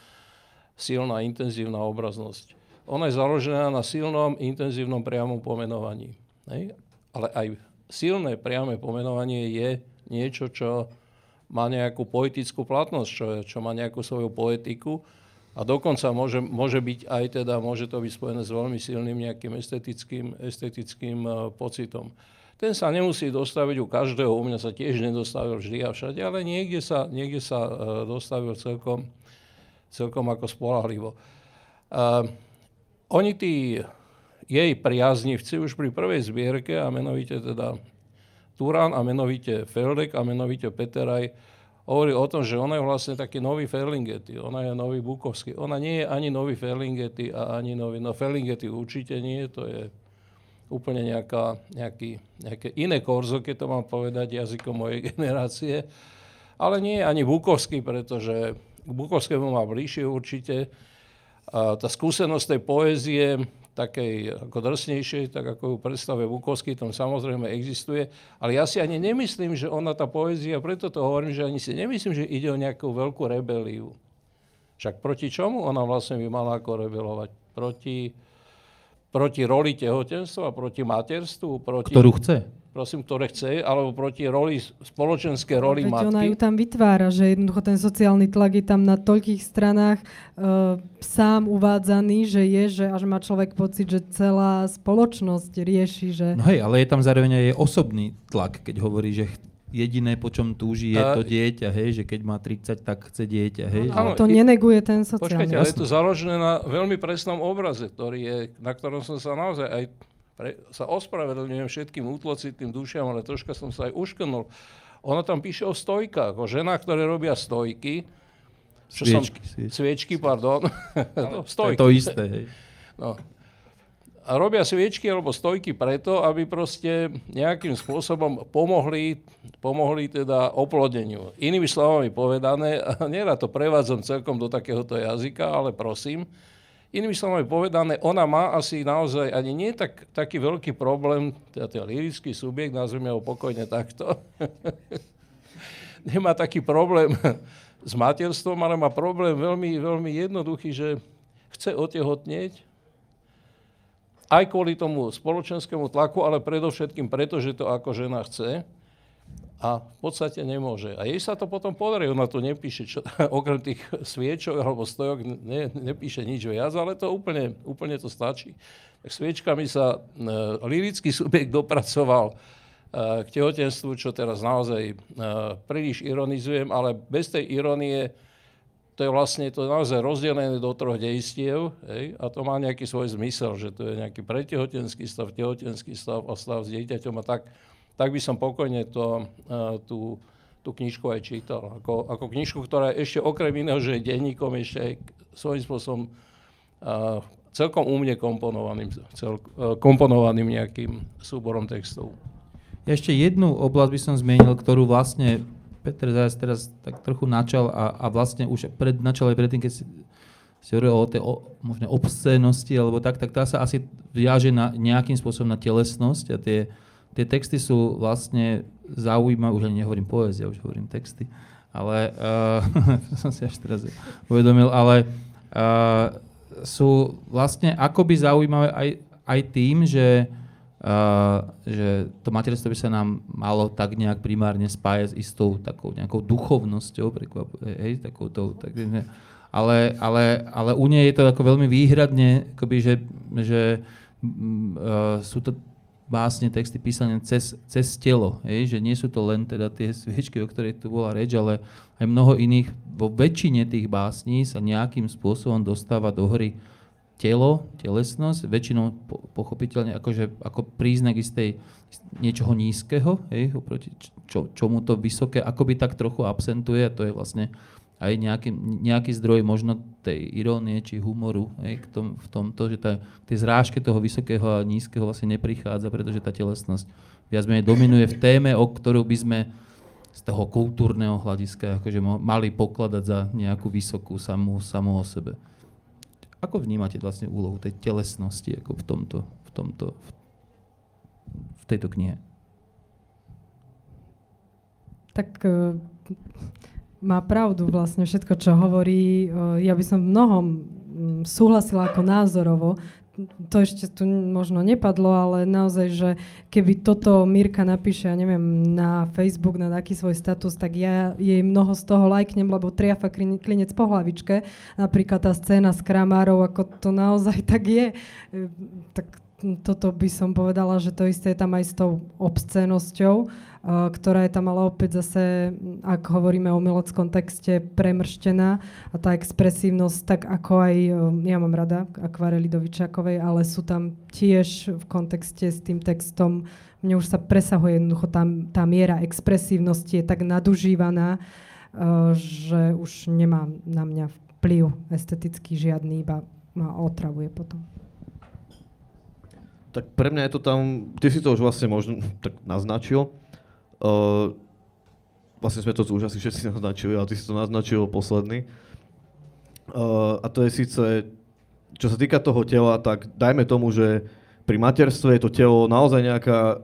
silná, intenzívna obraznosť. Ona je založená na silnom, intenzívnom priamom pomenovaní. Hej? Ale aj silné priame pomenovanie je niečo, čo má nejakú poetickú platnosť, čo, čo má nejakú svoju poetiku a dokonca môže, môže byť aj teda, môže to byť spojené s veľmi silným nejakým estetickým, estetickým uh, pocitom. Ten sa nemusí dostaviť u každého, u mňa sa tiež nedostavil vždy a všade, ale niekde sa, niekde sa uh, dostavil celkom, celkom ako spolahlivo. Uh, oni tí jej priaznivci už pri prvej zbierke, a menovite teda Turán a menovite Feldek a menovite Peteraj, hovorí o tom, že ona je vlastne taký nový Ferlinghetti, ona je nový Bukovský. Ona nie je ani nový Ferlinghetti a ani nový, no Ferlinghetti určite nie, to je úplne nejaká, nejaký, nejaké iné korzo, keď to mám povedať jazykom mojej generácie. Ale nie je ani Bukovský, pretože k Bukovskému má bližšie určite. A tá skúsenosť tej poézie takej ako drsnejšej, tak ako ju predstavuje Bukovský, tam samozrejme existuje. Ale ja si ani nemyslím, že ona tá poézia, preto to hovorím, že ani si nemyslím, že ide o nejakú veľkú rebeliu. Však proti čomu ona vlastne by mala ako rebelovať? Proti, proti roli tehotenstva, proti materstvu? Proti... Ktorú chce? Prosím, ktoré chce, alebo proti roli, spoločenskej roli Veď matky. ona ju tam vytvára, že jednoducho ten sociálny tlak je tam na toľkých stranách uh, sám uvádzaný, že je, že až má človek pocit, že celá spoločnosť rieši, že... No hej, ale je tam zároveň aj osobný tlak, keď hovorí, že jediné, po čom túži, je to dieťa, hej, že keď má 30, tak chce dieťa, hej. No, ale to neneguje ten sociálny. Počkajte, ale je to založené na veľmi presnom obraze, ktorý je, na ktorom som sa naozaj aj pre, sa ospravedlňujem všetkým útlocitým dušiam, ale troška som sa aj uškrnul. Ona tam píše o stojkách, o ženách, ktoré robia stojky. Čo sviečky, som, sviečky. sviečky, pardon. no, stojky. To je to isté, hej. No. A robia sviečky alebo stojky preto, aby proste nejakým spôsobom pomohli, pomohli teda oplodeniu. Inými slovami povedané, nerad to prevádzam celkom do takéhoto jazyka, ale prosím, Inými slovami povedané, ona má asi naozaj ani nie tak, taký veľký problém, teda ten lirický subjekt, nazvime ho pokojne takto, nemá taký problém s materstvom, ale má problém veľmi, veľmi jednoduchý, že chce otehotnieť, aj kvôli tomu spoločenskému tlaku, ale predovšetkým preto, že to ako žena chce a v podstate nemôže. A jej sa to potom podarí, ona to nepíše, čo, okrem tých sviečok alebo stojok ne, nepíše nič viac, ale to úplne, úplne to stačí. Tak sviečkami sa e, lirický subjekt dopracoval e, k tehotenstvu, čo teraz naozaj e, príliš ironizujem, ale bez tej ironie to je vlastne to naozaj rozdelené do troch dejstiev hej, a to má nejaký svoj zmysel, že to je nejaký pretehotenský stav, tehotenský stav a stav s dieťaťom a tak tak by som pokojne to, uh, tú, tú knižku aj čítal. Ako, ako knižku, ktorá ešte okrem iného, že je denníkom, ešte aj svojím spôsobom uh, celkom umne komponovaným, cel, uh, komponovaným nejakým súborom textov. Ešte jednu oblasť by som zmienil, ktorú vlastne Peter Zajac teraz tak trochu načal a, a vlastne už pred, načal aj predtým, keď si, si hovoril o tej o, možno obscénosti alebo tak, tak tá sa asi viaže na, nejakým spôsobom na telesnosť a tie, tie texty sú vlastne zaujímavé, už ani nehovorím poézia, už hovorím texty, ale uh, som si až teraz uvedomil, ale uh, sú vlastne akoby zaujímavé aj, aj tým, že, uh, že to materstvo by sa nám malo tak nejak primárne spájať s istou takou nejakou duchovnosťou, hej, takou tou, tak, ale, ale, ale u nej je to ako veľmi výhradne, akoby, že, že uh, sú to básne, texty písané cez, cez telo, hej? že nie sú to len teda tie sviečky, o ktorých tu bola reč, ale aj mnoho iných. Vo väčšine tých básní sa nejakým spôsobom dostáva do hry telo, telesnosť, väčšinou po, pochopiteľne akože, ako príznak istej niečoho nízkeho, hej, oproti čo, čomu to vysoké akoby tak trochu absentuje a to je vlastne aj nejaký, nejaký zdroj možno tej irónie či humoru hej, k tom, v tomto, že tá, tie zrážke toho vysokého a nízkeho vlastne neprichádza, pretože tá telesnosť viac menej dominuje v téme, o ktorú by sme z toho kultúrneho hľadiska akože mali pokladať za nejakú vysokú samú, samú o sebe. Ako vnímate vlastne úlohu tej telesnosti ako v tomto, v tomto, v, tejto knihe? Tak uh má pravdu vlastne všetko, čo hovorí. Ja by som mnohom súhlasila ako názorovo. to ešte tu možno nepadlo, ale naozaj, že keby toto Mirka napíše, ja neviem, na Facebook, na taký svoj status, tak ja jej mnoho z toho lajknem, lebo triafa klinec po hlavičke. Napríklad tá scéna s kramárov, ako to naozaj tak je. Tak toto by som povedala, že to isté je tam aj s tou obscénosťou ktorá je tam ale opäť zase, ak hovoríme o umeleckom texte, premrštená a tá expresívnosť, tak ako aj, ja mám rada akvarely Dovičákovej, ale sú tam tiež v kontexte s tým textom, mne už sa presahuje jednoducho tá, tá miera expresívnosti je tak nadužívaná, že už nemá na mňa vplyv estetický žiadny, iba ma otravuje potom. Tak pre mňa je to tam, ty si to už vlastne možno tak naznačil, Uh, vlastne sme to už asi všetci naznačili, ale ty si to naznačil posledný. Uh, a to je síce, čo sa týka toho tela, tak dajme tomu, že pri materstve je to telo naozaj nejaká,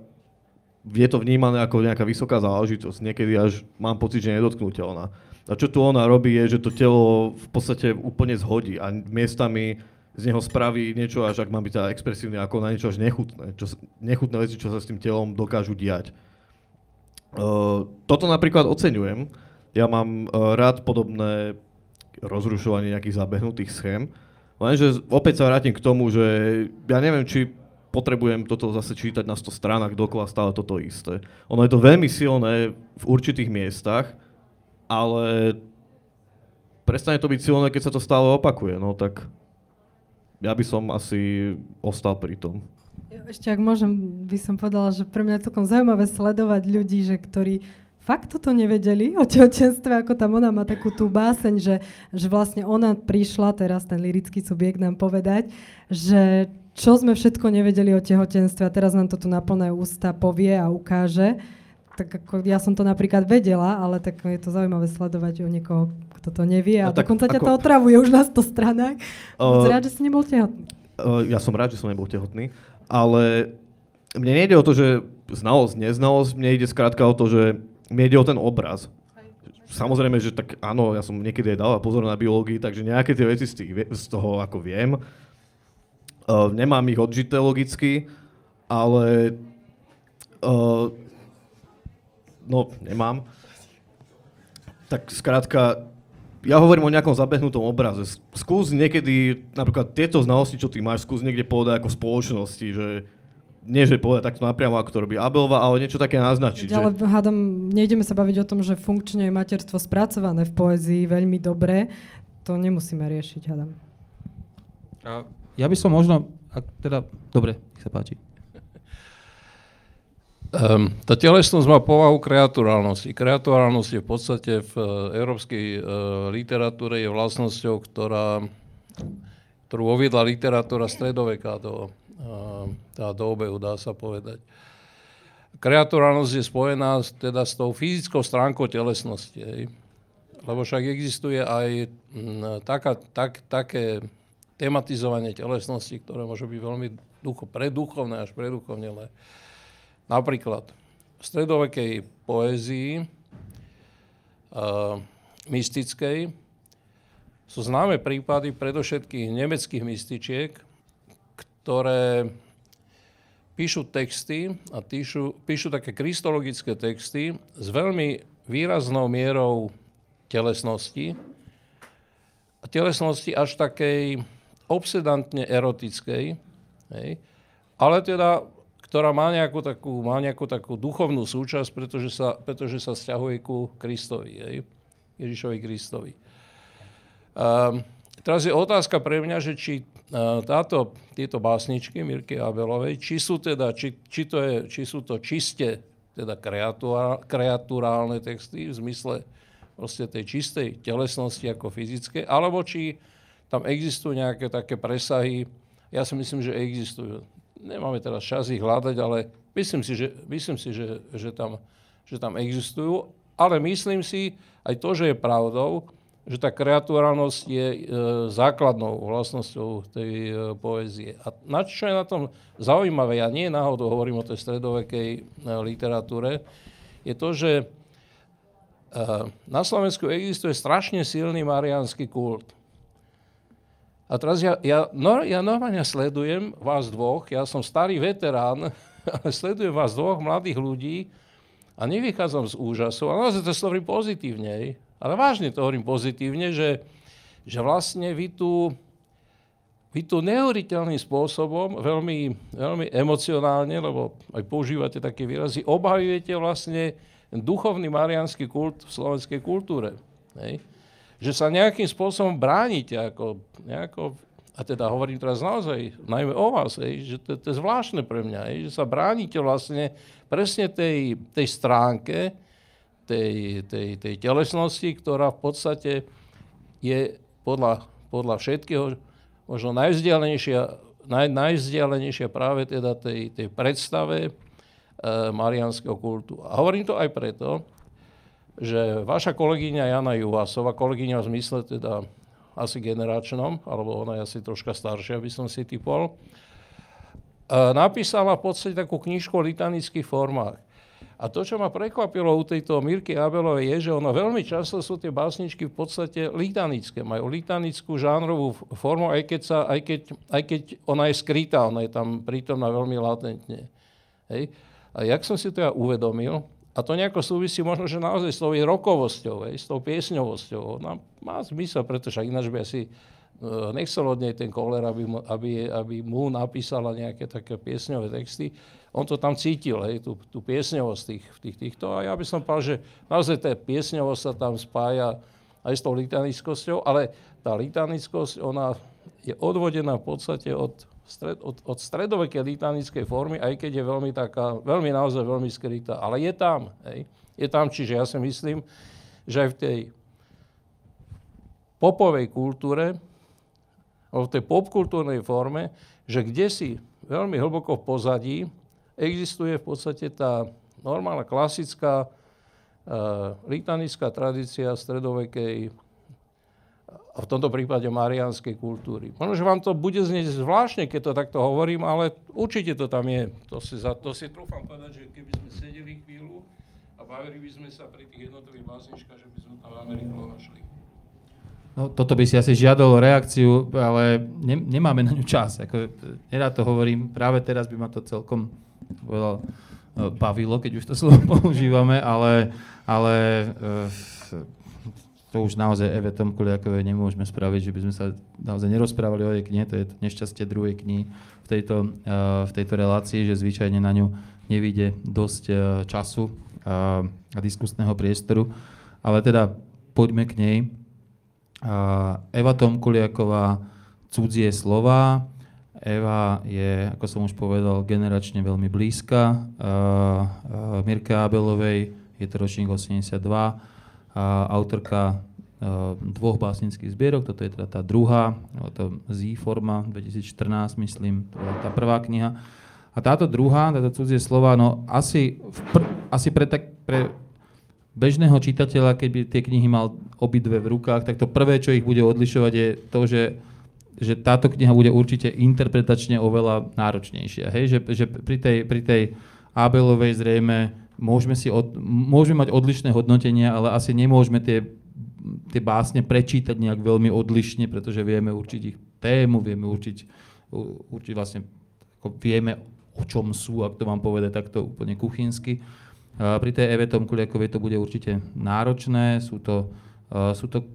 je to vnímané ako nejaká vysoká záležitosť. Niekedy až mám pocit, že nedotknutelná. A čo tu ona robí, je, že to telo v podstate úplne zhodí a miestami z neho spraví niečo, až ak má byť teda expresívne, ako na niečo až nechutné. Čo, nechutné veci, čo sa s tým telom dokážu diať. Toto napríklad oceňujem. Ja mám uh, rád podobné rozrušovanie nejakých zabehnutých schém. Lenže opäť sa vrátim k tomu, že ja neviem, či potrebujem toto zase čítať na 100 stránach dokola stále toto isté. Ono je to veľmi silné v určitých miestach, ale prestane to byť silné, keď sa to stále opakuje. No tak ja by som asi ostal pri tom. Ešte ak môžem, by som povedala, že pre mňa je celkom zaujímavé sledovať ľudí, že ktorí fakt toto nevedeli o tehotenstve, ako tam ona má takú tú báseň, že, že vlastne ona prišla, teraz ten lirický subjekt nám povedať, že čo sme všetko nevedeli o tehotenstve a teraz nám to tu na plné ústa povie a ukáže. Tak ako ja som to napríklad vedela, ale tak je to zaujímavé sledovať o niekoho, kto to nevie a, a tak, dokonca ako... ťa to otravuje už na 100 stranách. Uh, rád, že si nebol tehotný. Uh, ja som rád, že som nebol tehotný ale mne nejde o to, že znalosť, neznalosť, mne ide skrátka o to, že mne ide o ten obraz. Samozrejme, že tak áno, ja som niekedy aj dal pozor na biológii, takže nejaké tie veci z, tých, z toho ako viem. Uh, nemám ich odžité logicky, ale uh, no, nemám. Tak skrátka, ja hovorím o nejakom zabehnutom obraze. Skús niekedy, napríklad tieto znalosti, čo ty máš, skús niekde povedať ako spoločnosti, že nie, že povedať takto napriamo, ako to robí Abelva, ale niečo také naznačiť. Ale že... hádam, nejdeme sa baviť o tom, že funkčne je materstvo spracované v poézii veľmi dobre. To nemusíme riešiť, hádam. Ja by som možno, ak teda, dobre, nech sa páči. Um, tá telesnosť má povahu kreaturálnosti. Kreaturálnosť je v podstate v uh, európskej uh, literatúre je vlastnosťou, ktorá, ktorú uviedla literatúra stredoveka do, tá do obehu, dá sa povedať. Kreaturálnosť je spojená teda s tou fyzickou stránkou telesnosti. Hej. Lebo však existuje aj m, taká, tak, také tematizovanie telesnosti, ktoré môže byť veľmi ducho, preduchovné až preduchovne. Napríklad v stredovekej poézii uh, mystickej sú známe prípady predovšetkých nemeckých mystičiek, ktoré píšu texty a píšu, píšu také kristologické texty s veľmi výraznou mierou telesnosti a telesnosti až takej obsedantne erotickej, hej, ale teda ktorá má nejakú takú, má nejakú takú duchovnú súčasť, pretože sa, pretože sa vzťahuje ku Kristovi, hej? Ježišovi Kristovi. Um, teraz je otázka pre mňa, že či uh, táto, tieto básničky Mirky Abelovej, či sú, teda, či, či, to je, či sú to čiste teda kreaturálne texty v zmysle proste tej čistej telesnosti ako fyzické, alebo či tam existujú nejaké také presahy, ja si myslím, že existujú nemáme teraz čas ich hľadať, ale myslím si, že, myslím si, že, že, tam, že tam existujú. Ale myslím si aj to, že je pravdou, že tá kreaturálnosť je e, základnou vlastnosťou tej e, poézie. A na čo je na tom zaujímavé, ja nie náhodou hovorím o tej stredovekej e, literatúre, je to, že e, na Slovensku existuje strašne silný mariánsky kult. A teraz ja, ja, no, ja normálne sledujem vás dvoch, ja som starý veterán, ale sledujem vás dvoch mladých ľudí a nevychádzam z úžasu, ale naozaj to hovorím pozitívne, ale vážne to hovorím pozitívne, že, že vlastne vy tu, vy tu neuveriteľným spôsobom, veľmi, veľmi emocionálne, lebo aj používate také výrazy, obhajujete vlastne duchovný marianský kult v slovenskej kultúre. Hej? Že sa nejakým spôsobom bránite, ako, nejako, a teda hovorím teraz naozaj, najmä o vás, hej, že to, to je zvláštne pre mňa, hej, že sa bránite vlastne presne tej, tej stránke, tej, tej, tej telesnosti, ktorá v podstate je podľa, podľa všetkého možno najvzdialenejšia, naj, najvzdialenejšia práve teda tej, tej predstave e, marianského kultu. A hovorím to aj preto, že vaša kolegyňa Jana Juhasová, kolegyňa v zmysle teda asi generačnom, alebo ona je asi troška staršia, by som si typol, e, napísala v podstate takú knižku o litanických formách. A to, čo ma prekvapilo u tejto Mirky Abelovej, je, že ono veľmi často sú tie básničky v podstate litanické. Majú litanickú žánrovú formu, aj keď, sa, aj, keď, aj keď ona je skrytá, ona je tam prítomná veľmi latentne. Hej. A jak som si to ja uvedomil, a to nejako súvisí možno, že naozaj s tou rokovosťou, s tou piesňovosťou. Ona má zmysel, pretože ináč by asi e, nechcel od nej ten koler, aby, mu, aby, aby mu napísala nejaké také piesňové texty. On to tam cítil, hej, tú, tú piesňovosť tých, tých, týchto. A ja by som povedal, že naozaj tá piesňovosť sa tam spája aj s tou litanickosťou, ale tá litanickosť, ona je odvodená v podstate od stred, od, od stredovekej litanickej formy, aj keď je veľmi taká, veľmi naozaj veľmi skrytá. Ale je tam, hej. Je tam, čiže ja si myslím, že aj v tej popovej kultúre, v tej popkultúrnej forme, že kde si veľmi hlboko v pozadí existuje v podstate tá normálna klasická uh, litanická tradícia stredovekej v tomto prípade marianskej kultúry. Možno, že vám to bude znieť zvláštne, keď to takto hovorím, ale určite to tam je. To si, za, to si trúfam povedať, že keby sme sedeli chvíľu a bavili by sme sa pri tých jednotlivých básničkách, že by sme tam Ameriku našli. No, toto by si asi žiadalo reakciu, ale ne, nemáme na ňu čas. Ako, nerád to hovorím, práve teraz by ma to celkom povedal, e, bavilo, keď už to slovo používame, ale, ale uh, to už naozaj Eve Tomkuliakovej nemôžeme spraviť, že by sme sa naozaj nerozprávali o jej knihe, to je to nešťastie druhej knihy v tejto, uh, v tejto relácii, že zvyčajne na ňu nevíde dosť uh, času uh, a diskusného priestoru. Ale teda poďme k nej. Eva Tomkuliaková, cudzie slova. Eva je, ako som už povedal, generačne veľmi blízka. Mirke Abelovej je to ročník 82 a autorka uh, dvoch básnických zbierok, toto je teda tá druhá, to Z forma 2014, myslím, to je tá prvá kniha. A táto druhá, táto cudzie slova, no asi, pr- asi pre, tak, pre bežného čitateľa, keď by tie knihy mal obidve v rukách, tak to prvé, čo ich bude odlišovať, je to, že, že táto kniha bude určite interpretačne oveľa náročnejšia. Hej? Že, že pri tej, pri tej Abelovej zrejme môžeme, si od, môžeme mať odlišné hodnotenia, ale asi nemôžeme tie, tie básne prečítať nejak veľmi odlišne, pretože vieme určiť ich tému, vieme určiť, určiť vlastne, ako vieme, o čom sú, ak to mám povedať takto úplne kuchynsky. Pri tej Eve Tomkuliakovej to bude určite náročné, sú to, sú to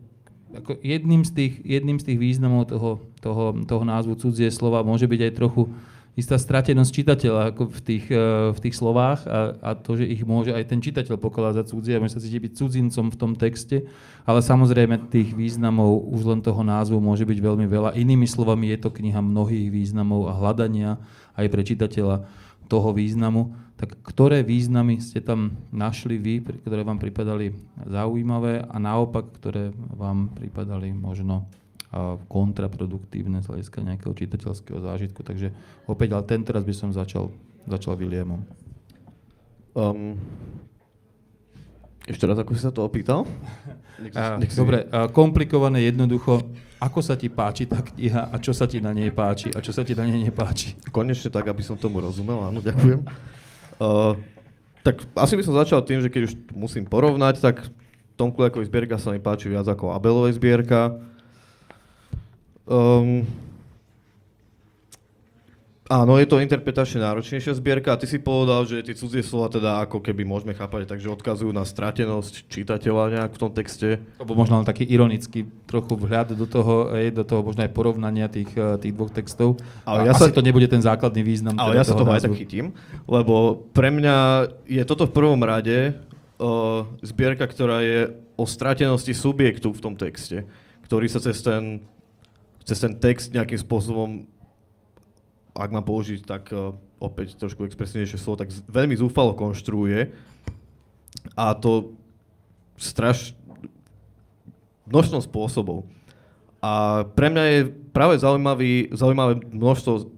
ako jedným, z tých, jedným z tých významov toho, toho, toho názvu cudzie slova môže byť aj trochu istá stratenosť čitateľa ako v tých, uh, v tých slovách a, a to, že ich môže aj ten čitateľ pokladať za cudzie a môže sa cítiť byť cudzincom v tom texte, ale samozrejme tých významov už len toho názvu môže byť veľmi veľa. Inými slovami je to kniha mnohých významov a hľadania aj pre čitateľa toho významu. Tak ktoré významy ste tam našli vy, ktoré vám pripadali zaujímavé a naopak, ktoré vám pripadali možno kontraproduktívne z hľadiska nejakého čitateľského zážitku. Takže opäť, ale tento raz by som začal, začal Williamom. Um, ešte raz, ako si sa to opýtal? Nech, nech si... Dobre, komplikované, jednoducho. Ako sa ti páči tá kniha a čo sa ti na nej páči a čo sa ti na nej nepáči? Konečne tak, aby som tomu rozumel, áno, ďakujem. Uh, tak asi by som začal tým, že keď už musím porovnať, tak Tom Kuliakovej zbierka sa mi páči viac ako Abelovej zbierka. Um, Áno, je to interpretačne náročnejšia zbierka a ty si povedal, že tie cudzie slova teda ako keby môžeme chápať, takže odkazujú na stratenosť čitateľa nejak v tom texte. Alebo možno len taký ironický trochu vhľad do toho, ej, do toho možno aj porovnania tých, eh, tých dvoch textov. Ale ja Asi sa, to nebude ten základný význam. Ale teda ja sa toho aj tak chytím, lebo pre mňa je toto v prvom rade uh, zbierka, ktorá je o stratenosti subjektu v tom texte, ktorý sa cez ten, cez ten text nejakým spôsobom ak mám použiť tak uh, opäť trošku expresívnejšie slovo, tak veľmi zúfalo konštruuje a to straš množstvom spôsobov. A pre mňa je práve zaujímavý, zaujímavé množstvo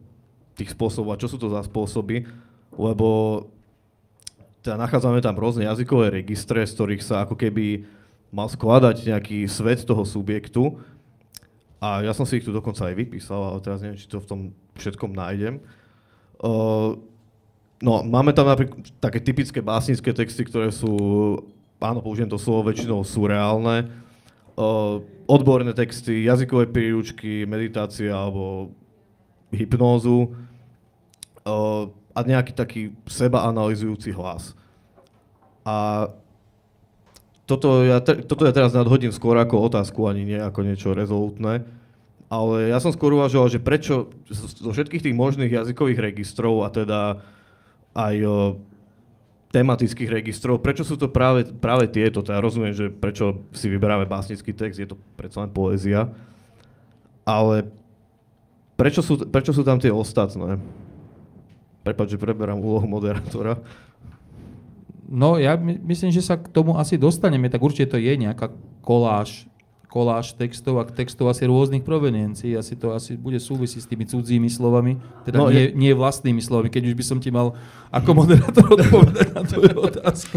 tých spôsobov. A čo sú to za spôsoby? Lebo teda nachádzame tam rôzne jazykové registre, z ktorých sa ako keby mal skladať nejaký svet toho subjektu. A ja som si ich tu dokonca aj vypísal, ale teraz neviem, či to v tom všetkom nájdem. Uh, no, máme tam napríklad také typické básnické texty, ktoré sú, áno, použijem to slovo, väčšinou sú reálne. Uh, odborné texty, jazykové príručky, meditácia alebo hypnózu uh, a nejaký taký seba analizujúci hlas. A toto ja, toto ja teraz nadhodím skôr ako otázku, ani nie ako niečo rezolutné. Ale ja som skôr uvažoval, že prečo zo všetkých tých možných jazykových registrov a teda aj o, tematických registrov, prečo sú to práve, práve tieto? Teda rozumiem, že prečo si vyberáme básnický text, je to predsa len poézia. Ale prečo sú, prečo sú tam tie ostatné? Prepač, že preberám úlohu moderátora. No ja my, myslím, že sa k tomu asi dostaneme, tak určite to je nejaká koláž koláž textov a textov asi rôznych proveniencií. Asi to asi bude súvisí s tými cudzími slovami, teda no, nie, nie vlastnými slovami. Keď už by som ti mal ako moderátor odpovedať na tvoju otázku,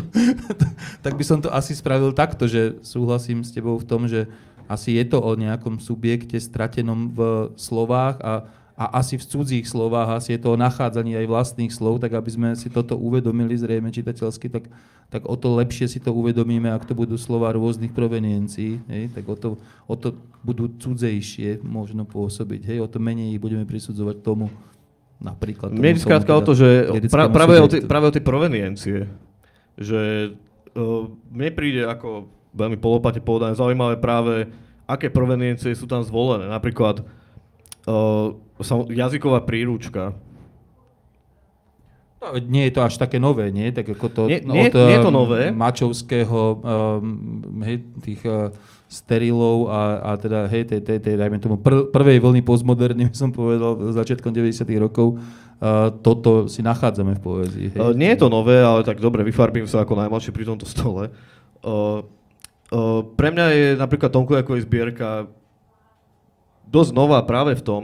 tak by som to asi spravil takto, že súhlasím s tebou v tom, že asi je to o nejakom subjekte stratenom v slovách a a asi v cudzích slovách, asi je to o nachádzaní aj vlastných slov, tak aby sme si toto uvedomili zrejme čitateľsky, tak, tak o to lepšie si to uvedomíme, ak to budú slova rôznych proveniencií, hej, tak o to, o to budú cudzejšie možno pôsobiť, hej, o to menej ich budeme prisudzovať tomu, napríklad. Mne je skrátka o to, že pra, práve, o tie, práve o tie proveniencie, že uh, mne príde ako veľmi polopate povedané zaujímavé práve, aké proveniencie sú tam zvolené. Napríklad uh, jazyková príručka. No, nie je to až také nové, nie? Tak ako to nie, nie, od nie je to nové. Mačovského, um, hej, tých uh, sterilov a, a teda, hej, tej, tej, tej, dajme tomu, pr- prvej vlny postmoderny, som povedal, začiatkom 90 rokov, uh, toto si nachádzame v poézii. Hej. Uh, nie je to nové, ale tak dobre, vyfarbím sa ako najmladší pri tomto stole. Uh, uh, pre mňa je napríklad Tomko ako je zbierka dosť nová práve v tom,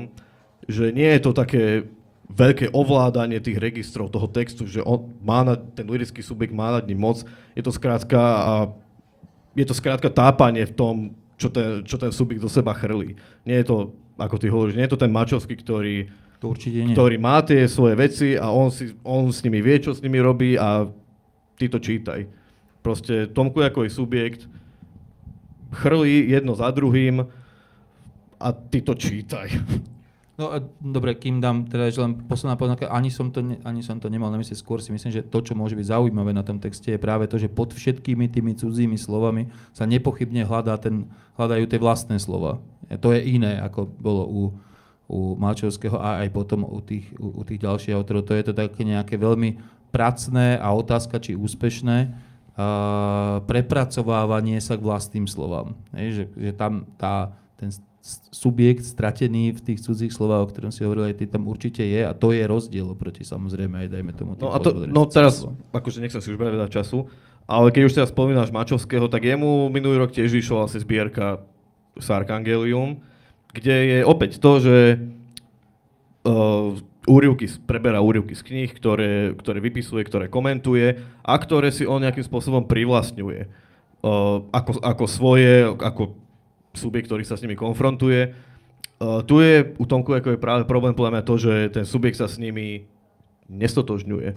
že nie je to také veľké ovládanie tých registrov toho textu, že on má na, ten lirický subjekt má nad ním moc. Je to skrátka, a je to skrátka tápanie v tom, čo ten, čo ten subjekt do seba chrlí. Nie je to, ako ty hovoríš, nie je to ten Mačovský, ktorý, to určite nie. ktorý má tie svoje veci a on, si, on s nimi vie, čo s nimi robí a ty to čítaj. Proste Tomku ako je subjekt chrlí jedno za druhým a ty to čítaj. No a dobre, kým dám teda že len posledná poznámka, ani som to, ne, ani som to nemal na mysli, skôr si myslím, že to, čo môže byť zaujímavé na tom texte, je práve to, že pod všetkými tými cudzími slovami sa nepochybne hľadá ten, hľadajú tie vlastné slova. A to je iné, ako bolo u, u Malčovského a aj potom u tých, u, u tých ďalších autorov. To je to také nejaké veľmi pracné a otázka, či úspešné, uh, prepracovávanie sa k vlastným slovám. Hej, že, že tam tá, ten subjekt stratený v tých cudzích slovách, o ktorom si hovoril, aj ty tam určite je a to je rozdiel oproti samozrejme aj dajme tomu. No a to, no teraz, akože nechcem si už brať veľa času, ale keď už teraz spomínaš Mačovského, tak jemu minulý rok tiež vyšla asi zbierka s Archangelium, kde je opäť to, že uh, úrivky, preberá úrivky z kníh, ktoré, ktoré vypisuje, ktoré komentuje a ktoré si on nejakým spôsobom privlastňuje. Uh, ako, ako svoje, ako subjekt, ktorý sa s nimi konfrontuje. Uh, tu je u Tomku ako je práve problém podľa mňa to, že ten subjekt sa s nimi nestotožňuje.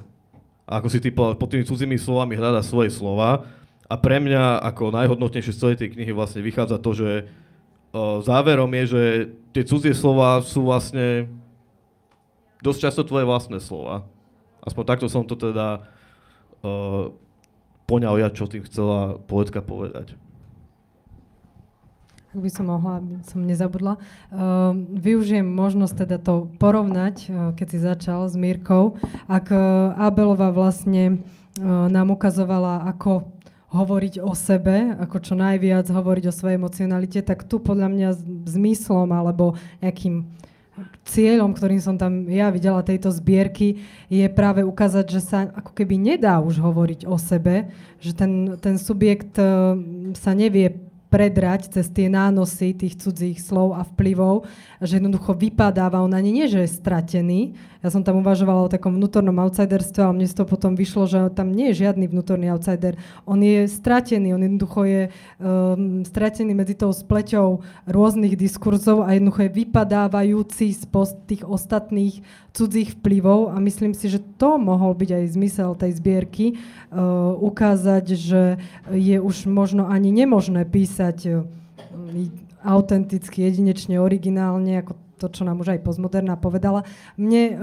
A ako si ty pod tými cudzími slovami hľada svoje slova. A pre mňa ako najhodnotnejšie z celej tej knihy vlastne vychádza to, že záverom je, že tie cudzie slova sú vlastne dosť často tvoje vlastné slova. Aspoň takto som to teda uh, poňal ja, čo tým chcela poetka povedať. Ak by som mohla, aby som nezabudla. Uh, využijem možnosť teda to porovnať, uh, keď si začal s Mírkou. Ak uh, Abelová vlastne uh, nám ukazovala, ako hovoriť o sebe, ako čo najviac hovoriť o svojej emocionalite, tak tu podľa mňa zmyslom alebo nejakým cieľom, ktorým som tam ja videla tejto zbierky, je práve ukázať, že sa ako keby nedá už hovoriť o sebe, že ten, ten subjekt sa nevie predrať cez tie nánosy tých cudzích slov a vplyvov, že jednoducho vypadáva, on ani nie, že je stratený. Ja som tam uvažovala o takom vnútornom outsiderstve, ale mne z toho potom vyšlo, že tam nie je žiadny vnútorný outsider. On je stratený, on jednoducho je um, stratený medzi tou spleťou rôznych diskurzov a jednoducho je vypadávajúci z tých ostatných cudzích vplyvov a myslím si, že to mohol byť aj zmysel tej zbierky, uh, ukázať, že je už možno ani nemožné písať uh, autenticky, jedinečne, originálne, ako to, čo nám už aj postmoderná povedala. Mne uh,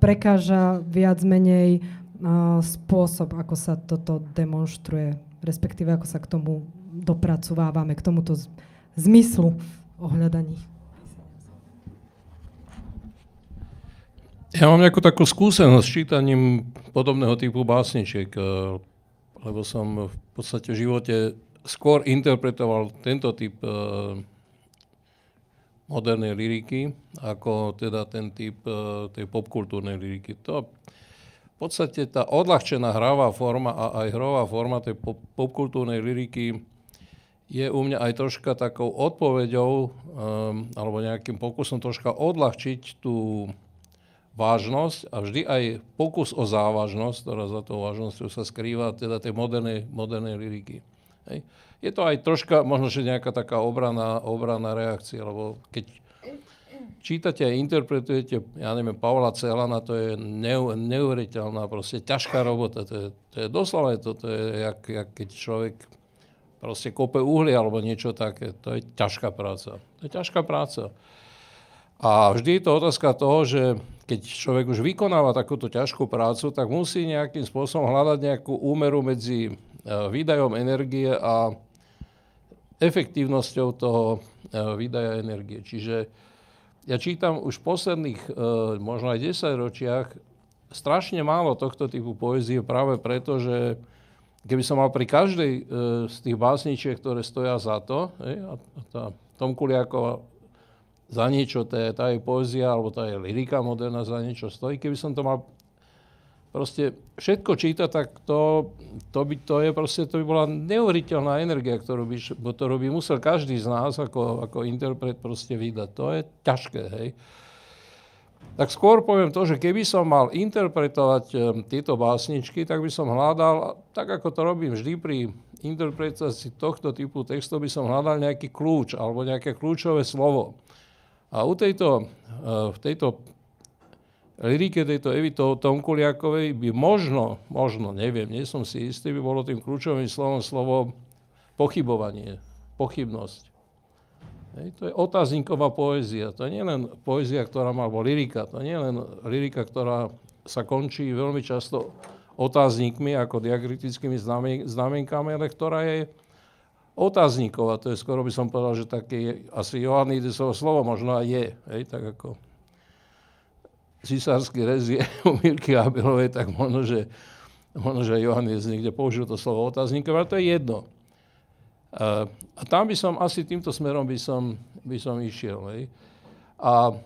prekáža viac menej uh, spôsob, ako sa toto demonstruje, respektíve ako sa k tomu dopracovávame, k tomuto zmyslu ohľadaní. Ja mám nejakú takú skúsenosť s čítaním podobného typu básničiek, eh, lebo som v podstate v živote skôr interpretoval tento typ modernej liriky, ako teda ten typ eh, tej popkultúrnej liriky. To v podstate tá odľahčená hravá forma a aj hrová forma tej popkultúrnej liriky je u mňa aj troška takou odpoveďou um, alebo nejakým pokusom troška odľahčiť tú vážnosť a vždy aj pokus o závažnosť, ktorá za tou vážnosťou sa skrýva, teda tej modernej, modernej liriky. Hej. Je to aj troška, možno, že nejaká taká obraná, obraná reakcia, lebo keď čítate a interpretujete, ja neviem, Pavla Celana, to je neu, neuveriteľná, proste ťažká robota. To je, to je doslova to, to je, jak, jak keď človek proste kope uhlie alebo niečo také. To je ťažká práca. To je ťažká práca. A vždy je to otázka toho, že keď človek už vykonáva takúto ťažkú prácu, tak musí nejakým spôsobom hľadať nejakú úmeru medzi e, výdajom energie a efektívnosťou toho e, výdaja energie. Čiže ja čítam už v posledných e, možno aj 10 ročiach strašne málo tohto typu poezie práve preto, že keby som mal pri každej z tých básničiek, ktoré stoja za to, a tá Tom Kuliakova za niečo, tá, tá je poézia, alebo tá je lyrika moderná za niečo stojí. Keby som to mal proste všetko čítať, tak to, to, by, to, je proste, to by bola neuveriteľná energia, ktorú by, ktorú by musel každý z nás ako, ako interpret proste vydať. To je ťažké, hej. Tak skôr poviem to, že keby som mal interpretovať um, tieto básničky, tak by som hľadal, tak ako to robím vždy pri interpretácii tohto typu textov, by som hľadal nejaký kľúč alebo nejaké kľúčové slovo. A u tejto, eh, v tejto lirike tejto Evy Tomkuliakovej by možno, možno, neviem, nie som si istý, by bolo tým kľúčovým slovom slovo pochybovanie, pochybnosť. Hej, to je otázniková poézia. To nie je len poézia, ktorá má, alebo lyrika, to nie je len lyrika, ktorá sa končí veľmi často otáznikmi, ako diakritickými znamienkami, ale ktorá je otáznikov, a to je skoro by som povedal, že také asi Johannidesovo slovo možno aj je, hej, tak ako cisársky rez je u Mirky Abelovej, tak možno, že, možno, že Johannides niekde použil to slovo otáznikov, ale to je jedno. A, a tam by som, asi týmto smerom by som, by som išiel. Hej. A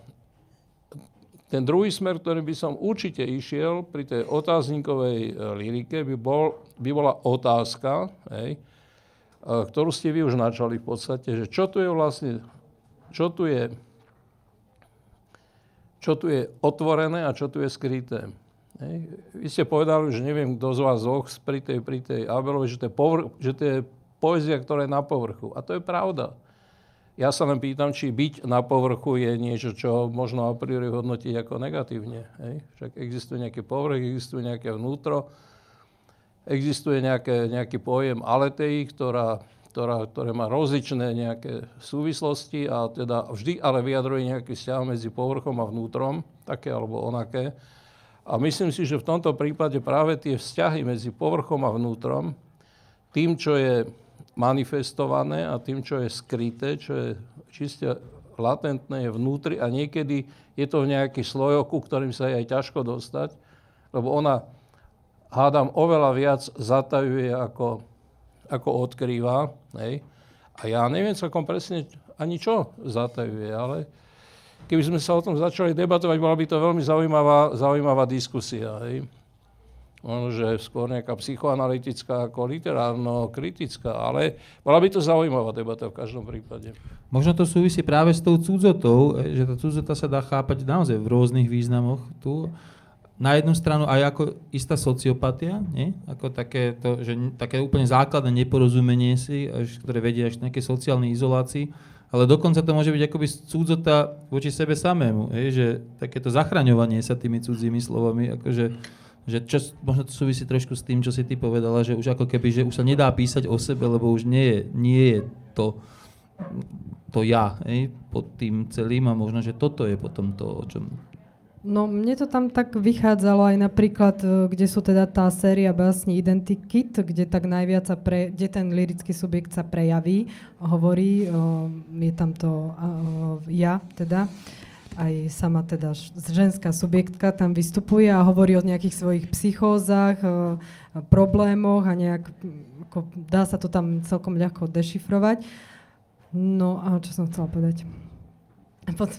ten druhý smer, ktorý by som určite išiel pri tej otáznikovej e, lirike, by, bol, by bola otázka, hej, ktorú ste vy už načali v podstate, že čo tu je vlastne, čo tu je, čo tu je otvorené a čo tu je skryté. Hej. Vy ste povedali, že neviem, kto z vás dvoch pri tej, pri tej Abelovi, že to, je povr- že to je poézia, ktorá je na povrchu. A to je pravda. Ja sa len pýtam, či byť na povrchu je niečo, čo možno a priori hodnotiť ako negatívne. Hej. Však existuje nejaký povrch, existuje nejaké vnútro, existuje nejaké, nejaký pojem aletei, ktorá, ktorá, ktoré má rozličné nejaké súvislosti a teda vždy ale vyjadruje nejaký vzťah medzi povrchom a vnútrom, také alebo onaké. A myslím si, že v tomto prípade práve tie vzťahy medzi povrchom a vnútrom, tým, čo je manifestované a tým, čo je skryté, čo je čiste latentné, je vnútri a niekedy je to v nejakých slojoch, ku ktorým sa je aj ťažko dostať, lebo ona, hádam, oveľa viac zatajuje ako, ako odkrýva. Hej. A ja neviem celkom presne ani čo zatajuje, ale keby sme sa o tom začali debatovať, bola by to veľmi zaujímavá, zaujímavá diskusia. Hej. Možno, že skôr nejaká psychoanalytická ako literárno-kritická, ale bola by to zaujímavá debata v každom prípade. Možno to súvisí práve s tou cudzotou, že tá cudzota sa dá chápať naozaj v rôznych významoch tu na jednu stranu aj ako istá sociopatia, nie? ako také, to, že, také úplne základné neporozumenie si, až, ktoré vedie až k nejakej sociálnej izolácii, ale dokonca to môže byť akoby cudzota voči sebe samému, je? že takéto zachraňovanie sa tými cudzími slovami, akože, že čo, možno to súvisí trošku s tým, čo si ty povedala, že už ako keby, že už sa nedá písať o sebe, lebo už nie je, nie je to, to ja je? pod tým celým a možno, že toto je potom to, o čom No mne to tam tak vychádzalo aj napríklad, e, kde sú teda tá séria básni Identikit, kde tak najviac sa pre, kde ten lirický subjekt sa prejaví, hovorí, o, je tam to o, ja teda, aj sama teda ženská subjektka tam vystupuje a hovorí o nejakých svojich psychózach, o, problémoch a nejak, ako, dá sa to tam celkom ľahko dešifrovať. No a čo som chcela povedať? Pod...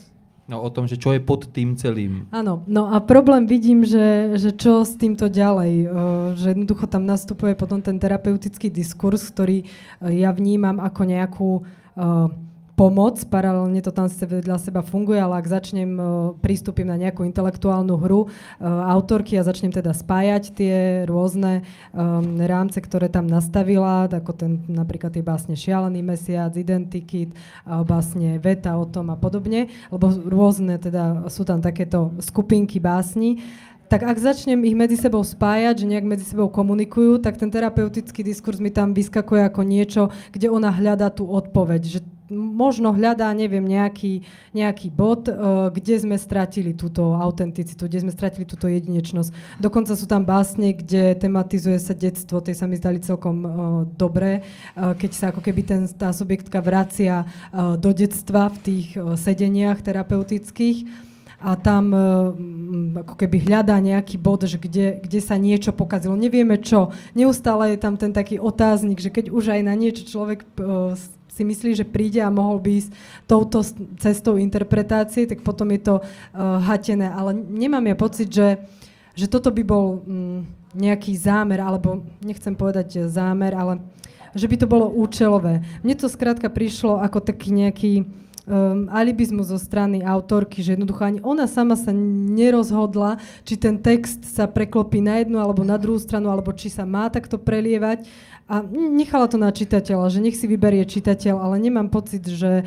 No o tom, že čo je pod tým celým. Áno, no a problém vidím, že, že čo s týmto ďalej, že jednoducho tam nastupuje potom ten terapeutický diskurs, ktorý uh, ja vnímam ako nejakú uh, pomoc, paralelne to tam vedľa seba funguje, ale ak začnem, uh, prístupím na nejakú intelektuálnu hru uh, autorky a začnem teda spájať tie rôzne um, rámce, ktoré tam nastavila, ako ten napríklad tie básne Šialený mesiac, Identikit, básne Veta o tom a podobne, lebo rôzne teda sú tam takéto skupinky básni, tak ak začnem ich medzi sebou spájať, že nejak medzi sebou komunikujú, tak ten terapeutický diskurs mi tam vyskakuje ako niečo, kde ona hľadá tú odpoveď. Že možno hľadá, neviem, nejaký, nejaký bod, uh, kde sme stratili túto autenticitu, kde sme stratili túto jedinečnosť. Dokonca sú tam básne, kde tematizuje sa detstvo, tie sa mi zdali celkom uh, dobré, uh, keď sa ako keby ten, tá subjektka vracia do detstva v tých uh, sedeniach terapeutických a tam ako keby hľadá nejaký bod, že kde, kde sa niečo pokazilo. Nevieme čo. Neustále je tam ten taký otáznik, že keď už aj na niečo človek si myslí, že príde a mohol by ísť touto cestou interpretácie, tak potom je to uh, hatené. Ale nemám ja pocit, že, že toto by bol um, nejaký zámer, alebo nechcem povedať zámer, ale že by to bolo účelové. Mne to skrátka prišlo ako taký nejaký um, alibizmu zo strany autorky, že jednoducho ani ona sama sa nerozhodla, či ten text sa preklopí na jednu alebo na druhú stranu, alebo či sa má takto prelievať. A nechala to na čitateľa, že nech si vyberie čitateľ, ale nemám pocit, že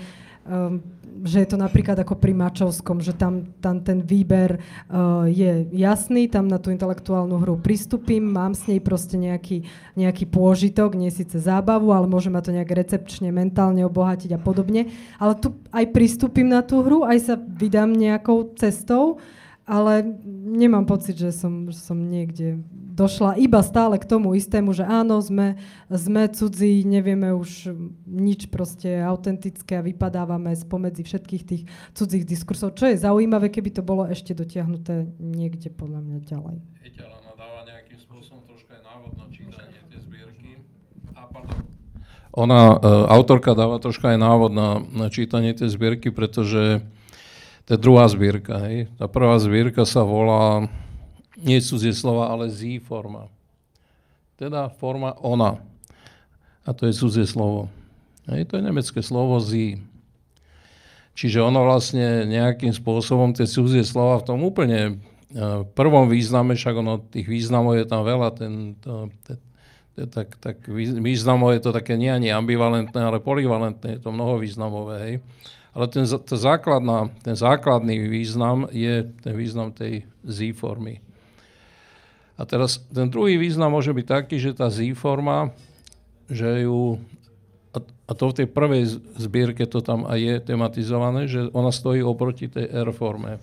že je to napríklad ako pri Mačovskom, že tam, tam ten výber uh, je jasný, tam na tú intelektuálnu hru pristúpim, mám s nej proste nejaký, nejaký pôžitok, nie síce zábavu, ale môže ma to nejak recepčne, mentálne obohatiť a podobne. Ale tu aj pristúpim na tú hru, aj sa vydám nejakou cestou, ale nemám pocit, že som, že som niekde došla iba stále k tomu istému, že áno, sme, sme cudzí, nevieme už nič proste autentické a vypadávame spomedzi všetkých tých cudzích diskursov, čo je zaujímavé, keby to bolo ešte dotiahnuté niekde podľa mňa ďalej. nejakým spôsobom troška aj návod na čítanie tej zbierky. A Ona, e, autorka dáva troška aj návod na, na čítanie tej zbierky, pretože to je druhá zbierka. Hej. Tá prvá zbierka sa volá nie cudzie slova, ale z forma. Teda forma ona. A to je cudzie slovo. Hej, to je nemecké slovo z. Čiže ono vlastne nejakým spôsobom tie cudzie slova v tom úplne e, prvom význame, však ono tých významov je tam veľa, ten, to, to, to, tak, tak významov je to také nie ani ambivalentné, ale polivalentné, je to mnoho významové. Hej. Ale ten, to základná, ten základný význam je ten význam tej Z formy. A teraz ten druhý význam môže byť taký, že tá Z forma, že ju, a to v tej prvej zbierke to tam aj je tematizované, že ona stojí oproti tej R-forme.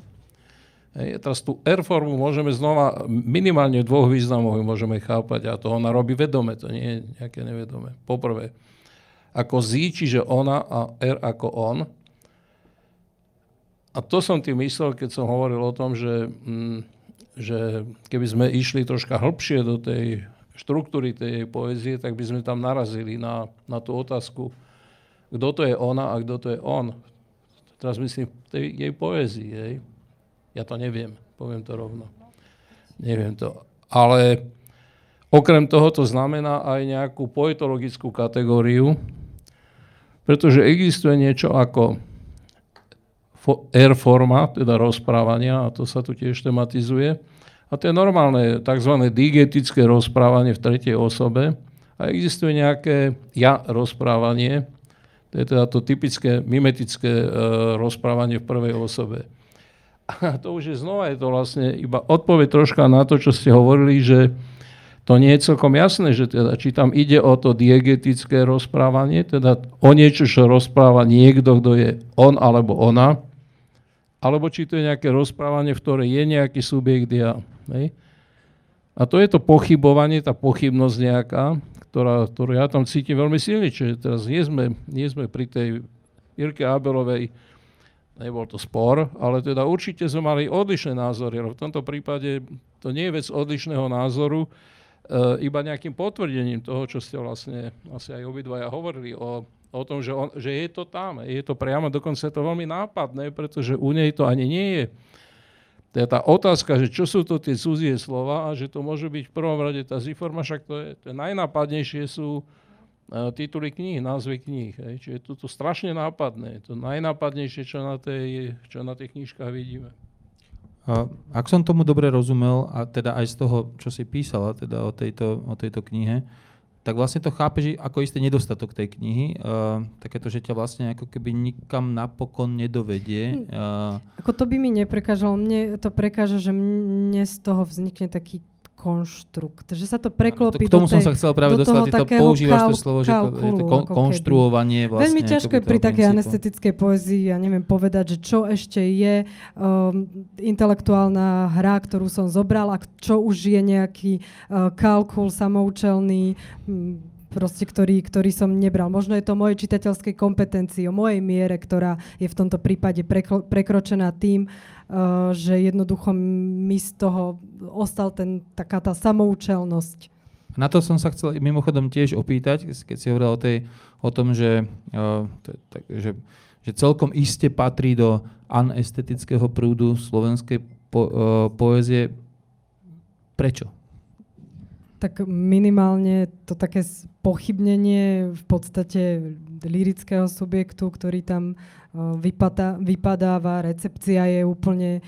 Hej, teraz tú R-formu môžeme znova, minimálne v dvoch významoch môžeme chápať a to ona robí vedome, to nie je nejaké nevedome. Poprvé, ako Z, čiže ona a R ako on. A to som tým myslel, keď som hovoril o tom, že, mm, že keby sme išli troška hĺbšie do tej štruktúry tej poézie, tak by sme tam narazili na, na tú otázku, kto to je ona a kto to je on. Teraz myslím tej jej poézii. Hej. Ja to neviem, poviem to rovno. Neviem to. Ale okrem toho to znamená aj nejakú poetologickú kategóriu, pretože existuje niečo ako R forma, teda rozprávania, a to sa tu tiež tematizuje, a to je normálne tzv. digetické rozprávanie v tretej osobe. A existuje nejaké ja rozprávanie, to je teda to typické mimetické e, rozprávanie v prvej osobe. A to už je znova, je to vlastne iba odpoveď troška na to, čo ste hovorili, že to nie je celkom jasné, že teda, či tam ide o to diegetické rozprávanie, teda o niečo, čo rozpráva niekto, kto je on alebo ona, alebo či to je nejaké rozprávanie, v ktorej je nejaký subjekt ja. Hej. A to je to pochybovanie, tá pochybnosť nejaká, ktorá, ktorú ja tam cítim veľmi silne. Čiže teraz nie sme, nie sme pri tej Irke Abelovej, nebol to spor, ale teda určite sme mali odlišné názory. Ale v tomto prípade to nie je vec odlišného názoru, iba nejakým potvrdením toho, čo ste vlastne asi aj obidvaja hovorili o, o tom, že, on, že je to tam. Je to priamo, dokonca je to veľmi nápadné, pretože u nej to ani nie je to je tá otázka, že čo sú to tie cudzie slova a že to môže byť v prvom rade tá ziforma, však to je, to je najnápadnejšie sú uh, tituly kníh, názvy kníh. Hej. Čiže je to strašne nápadné. To najnápadnejšie, čo na, tej, čo na tých knížkach vidíme. Ak som tomu dobre rozumel, a teda aj z toho, čo si písala teda o tejto, o tejto knihe, tak vlastne to chápeš ako istý nedostatok tej knihy. Uh, takéto, že ťa vlastne ako keby nikam napokon nedovedie. Uh, ako to by mi neprekážalo. Mne to prekáža, že mne z toho vznikne taký konštrukt, že sa to preklopí to, K tomu som sa chcel práve dostať, ty to používaš to slovo, že to, je to kon, konštruovanie vlastne. Veľmi ťažko je pri takej anestetickej poezii, ja neviem povedať, že čo ešte je um, intelektuálna hra, ktorú som zobral a čo už je nejaký uh, kalkul samoučelný, um, proste, ktorý, ktorý som nebral. Možno je to moje čitateľskej kompetencii, o mojej miere, ktorá je v tomto prípade prekro, prekročená tým, uh, že jednoducho mi z toho ostal ten, taká tá samoučelnosť. Na to som sa chcel mimochodom tiež opýtať, keď si hovoril o, tej, o tom, že, tak, že, že celkom iste patrí do anestetického prúdu slovenskej po, uh, poézie. Prečo? Tak minimálne to také pochybnenie v podstate lirického subjektu, ktorý tam vypadá, vypadáva, recepcia je úplne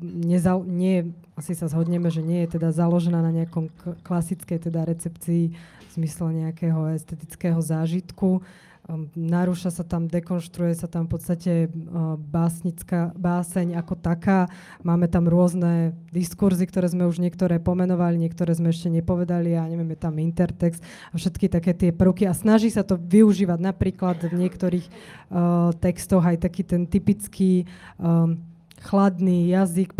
nezal, nie, asi sa zhodneme, že nie je teda založená na nejakom klasickej teda recepcii v zmysle nejakého estetického zážitku. Ehm, narúša sa tam, dekonštruuje sa tam v podstate ehm, básnická báseň ako taká. Máme tam rôzne diskurzy, ktoré sme už niektoré pomenovali, niektoré sme ešte nepovedali a neviem, je tam intertext a všetky také tie prvky a snaží sa to využívať napríklad v niektorých uh, textoch aj taký ten typický um, chladný jazyk,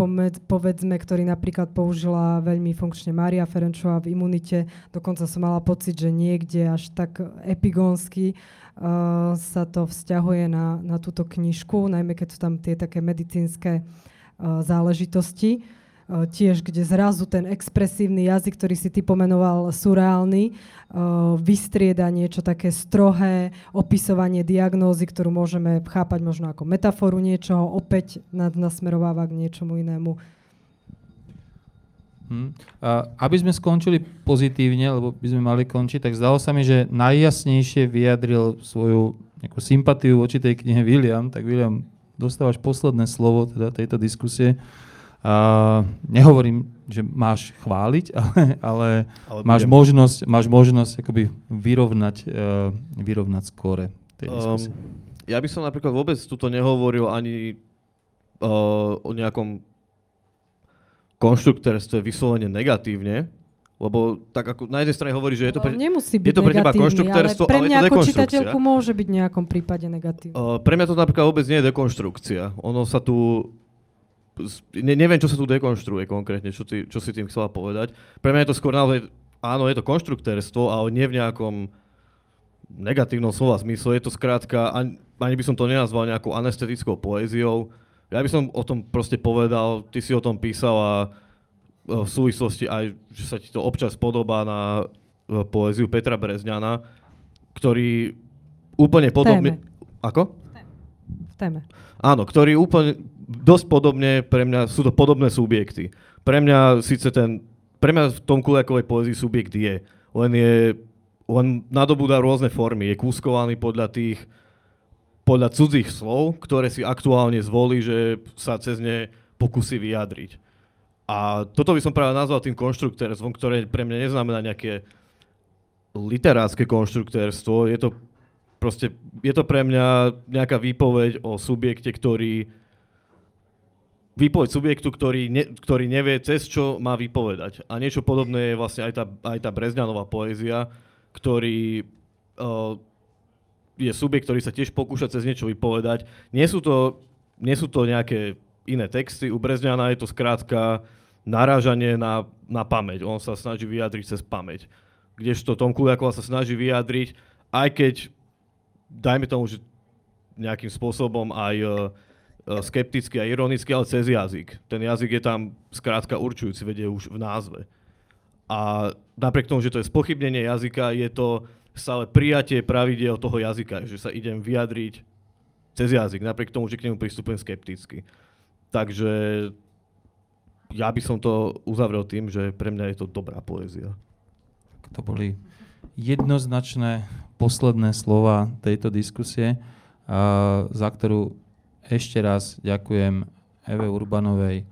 povedzme, ktorý napríklad použila veľmi funkčne Mária Ferenčová v imunite. Dokonca som mala pocit, že niekde až tak epigónsky uh, sa to vzťahuje na, na túto knižku, najmä keď sú tam tie také medicínske záležitosti. Tiež, kde zrazu ten expresívny jazyk, ktorý si ty pomenoval surreálny, vystrieda niečo také strohé, opisovanie diagnózy, ktorú môžeme chápať možno ako metaforu niečoho, opäť nasmerováva k niečomu inému. Hmm. A aby sme skončili pozitívne, lebo by sme mali končiť, tak zdalo sa mi, že najjasnejšie vyjadril svoju nejakú sympatiu voči tej knihe William. Tak William, dostávaš posledné slovo teda tejto diskusie. A nehovorím, že máš chváliť, ale, ale, ale máš, možnosť, máš možnosť akoby vyrovnať, uh, vyrovnať skóre tej diskusie. Um, ja by som napríklad vôbec tuto nehovoril ani uh, o nejakom konštruktérstve vyslovene negatívne, Lebo tak ako na jednej strane hovorí, že je to pre, No, nemusí byť je to pre teba konštruktérstvo, ale pre ale je mňa to ako čitateľku môže byť v nejakom prípade negatívny. Uh, pre mňa to napríklad vôbec nie je dekonštrukcia. Ono sa tu... Ne, neviem, čo sa tu dekonštruuje konkrétne, čo, ty, čo si tým chcela povedať. Pre mňa je to skôr naozaj... Áno, je to konštruktérstvo, ale nie v nejakom negatívnom slova zmysle. Je to skrátka, ani, ani by som to nenazval nejakou anestetickou poéziou. Ja by som o tom proste povedal, ty si o tom písal a e, v súvislosti aj, že sa ti to občas podobá na e, poéziu Petra Brezňana, ktorý úplne podobne... Ako? V téme. Áno, ktorý úplne dosť podobne, pre mňa sú to podobné subjekty. Pre mňa síce ten, pre mňa v tom Kuliakovej poezii subjekt je, len je, len nadobúda rôzne formy, je kúskovaný podľa tých, podľa cudzích slov, ktoré si aktuálne zvolí, že sa cez ne pokusí vyjadriť. A toto by som práve nazval tým konštruktérstvom, ktoré pre mňa neznamená nejaké literárske konštruktérstvo, je to proste, je to pre mňa nejaká výpoveď o subjekte, ktorý výpoveď subjektu, ktorý, ne, ktorý nevie, cez čo má vypovedať. A niečo podobné je vlastne aj tá, aj tá Brezňanová poézia, ktorý uh, je subjekt, ktorý sa tiež pokúša cez niečo vypovedať. Nie sú to, nie sú to nejaké iné texty. U Brezňana je to skrátka narážanie na, na pamäť. On sa snaží vyjadriť cez pamäť. Kdežto Tom Kuliakova sa snaží vyjadriť, aj keď, dajme tomu, že nejakým spôsobom aj uh, skepticky a ironicky, ale cez jazyk. Ten jazyk je tam skrátka určujúci, vedie už v názve. A napriek tomu, že to je spochybnenie jazyka, je to stále prijatie pravidel toho jazyka, že sa idem vyjadriť cez jazyk, napriek tomu, že k nemu pristupujem skepticky. Takže ja by som to uzavrel tým, že pre mňa je to dobrá poézia. To boli jednoznačné posledné slova tejto diskusie, za ktorú ešte raz ďakujem Eve Urbanovej,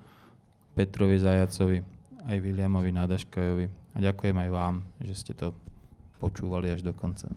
Petrovi Zajacovi, aj Williamovi Nadaškajovi. A ďakujem aj vám, že ste to počúvali až do konca.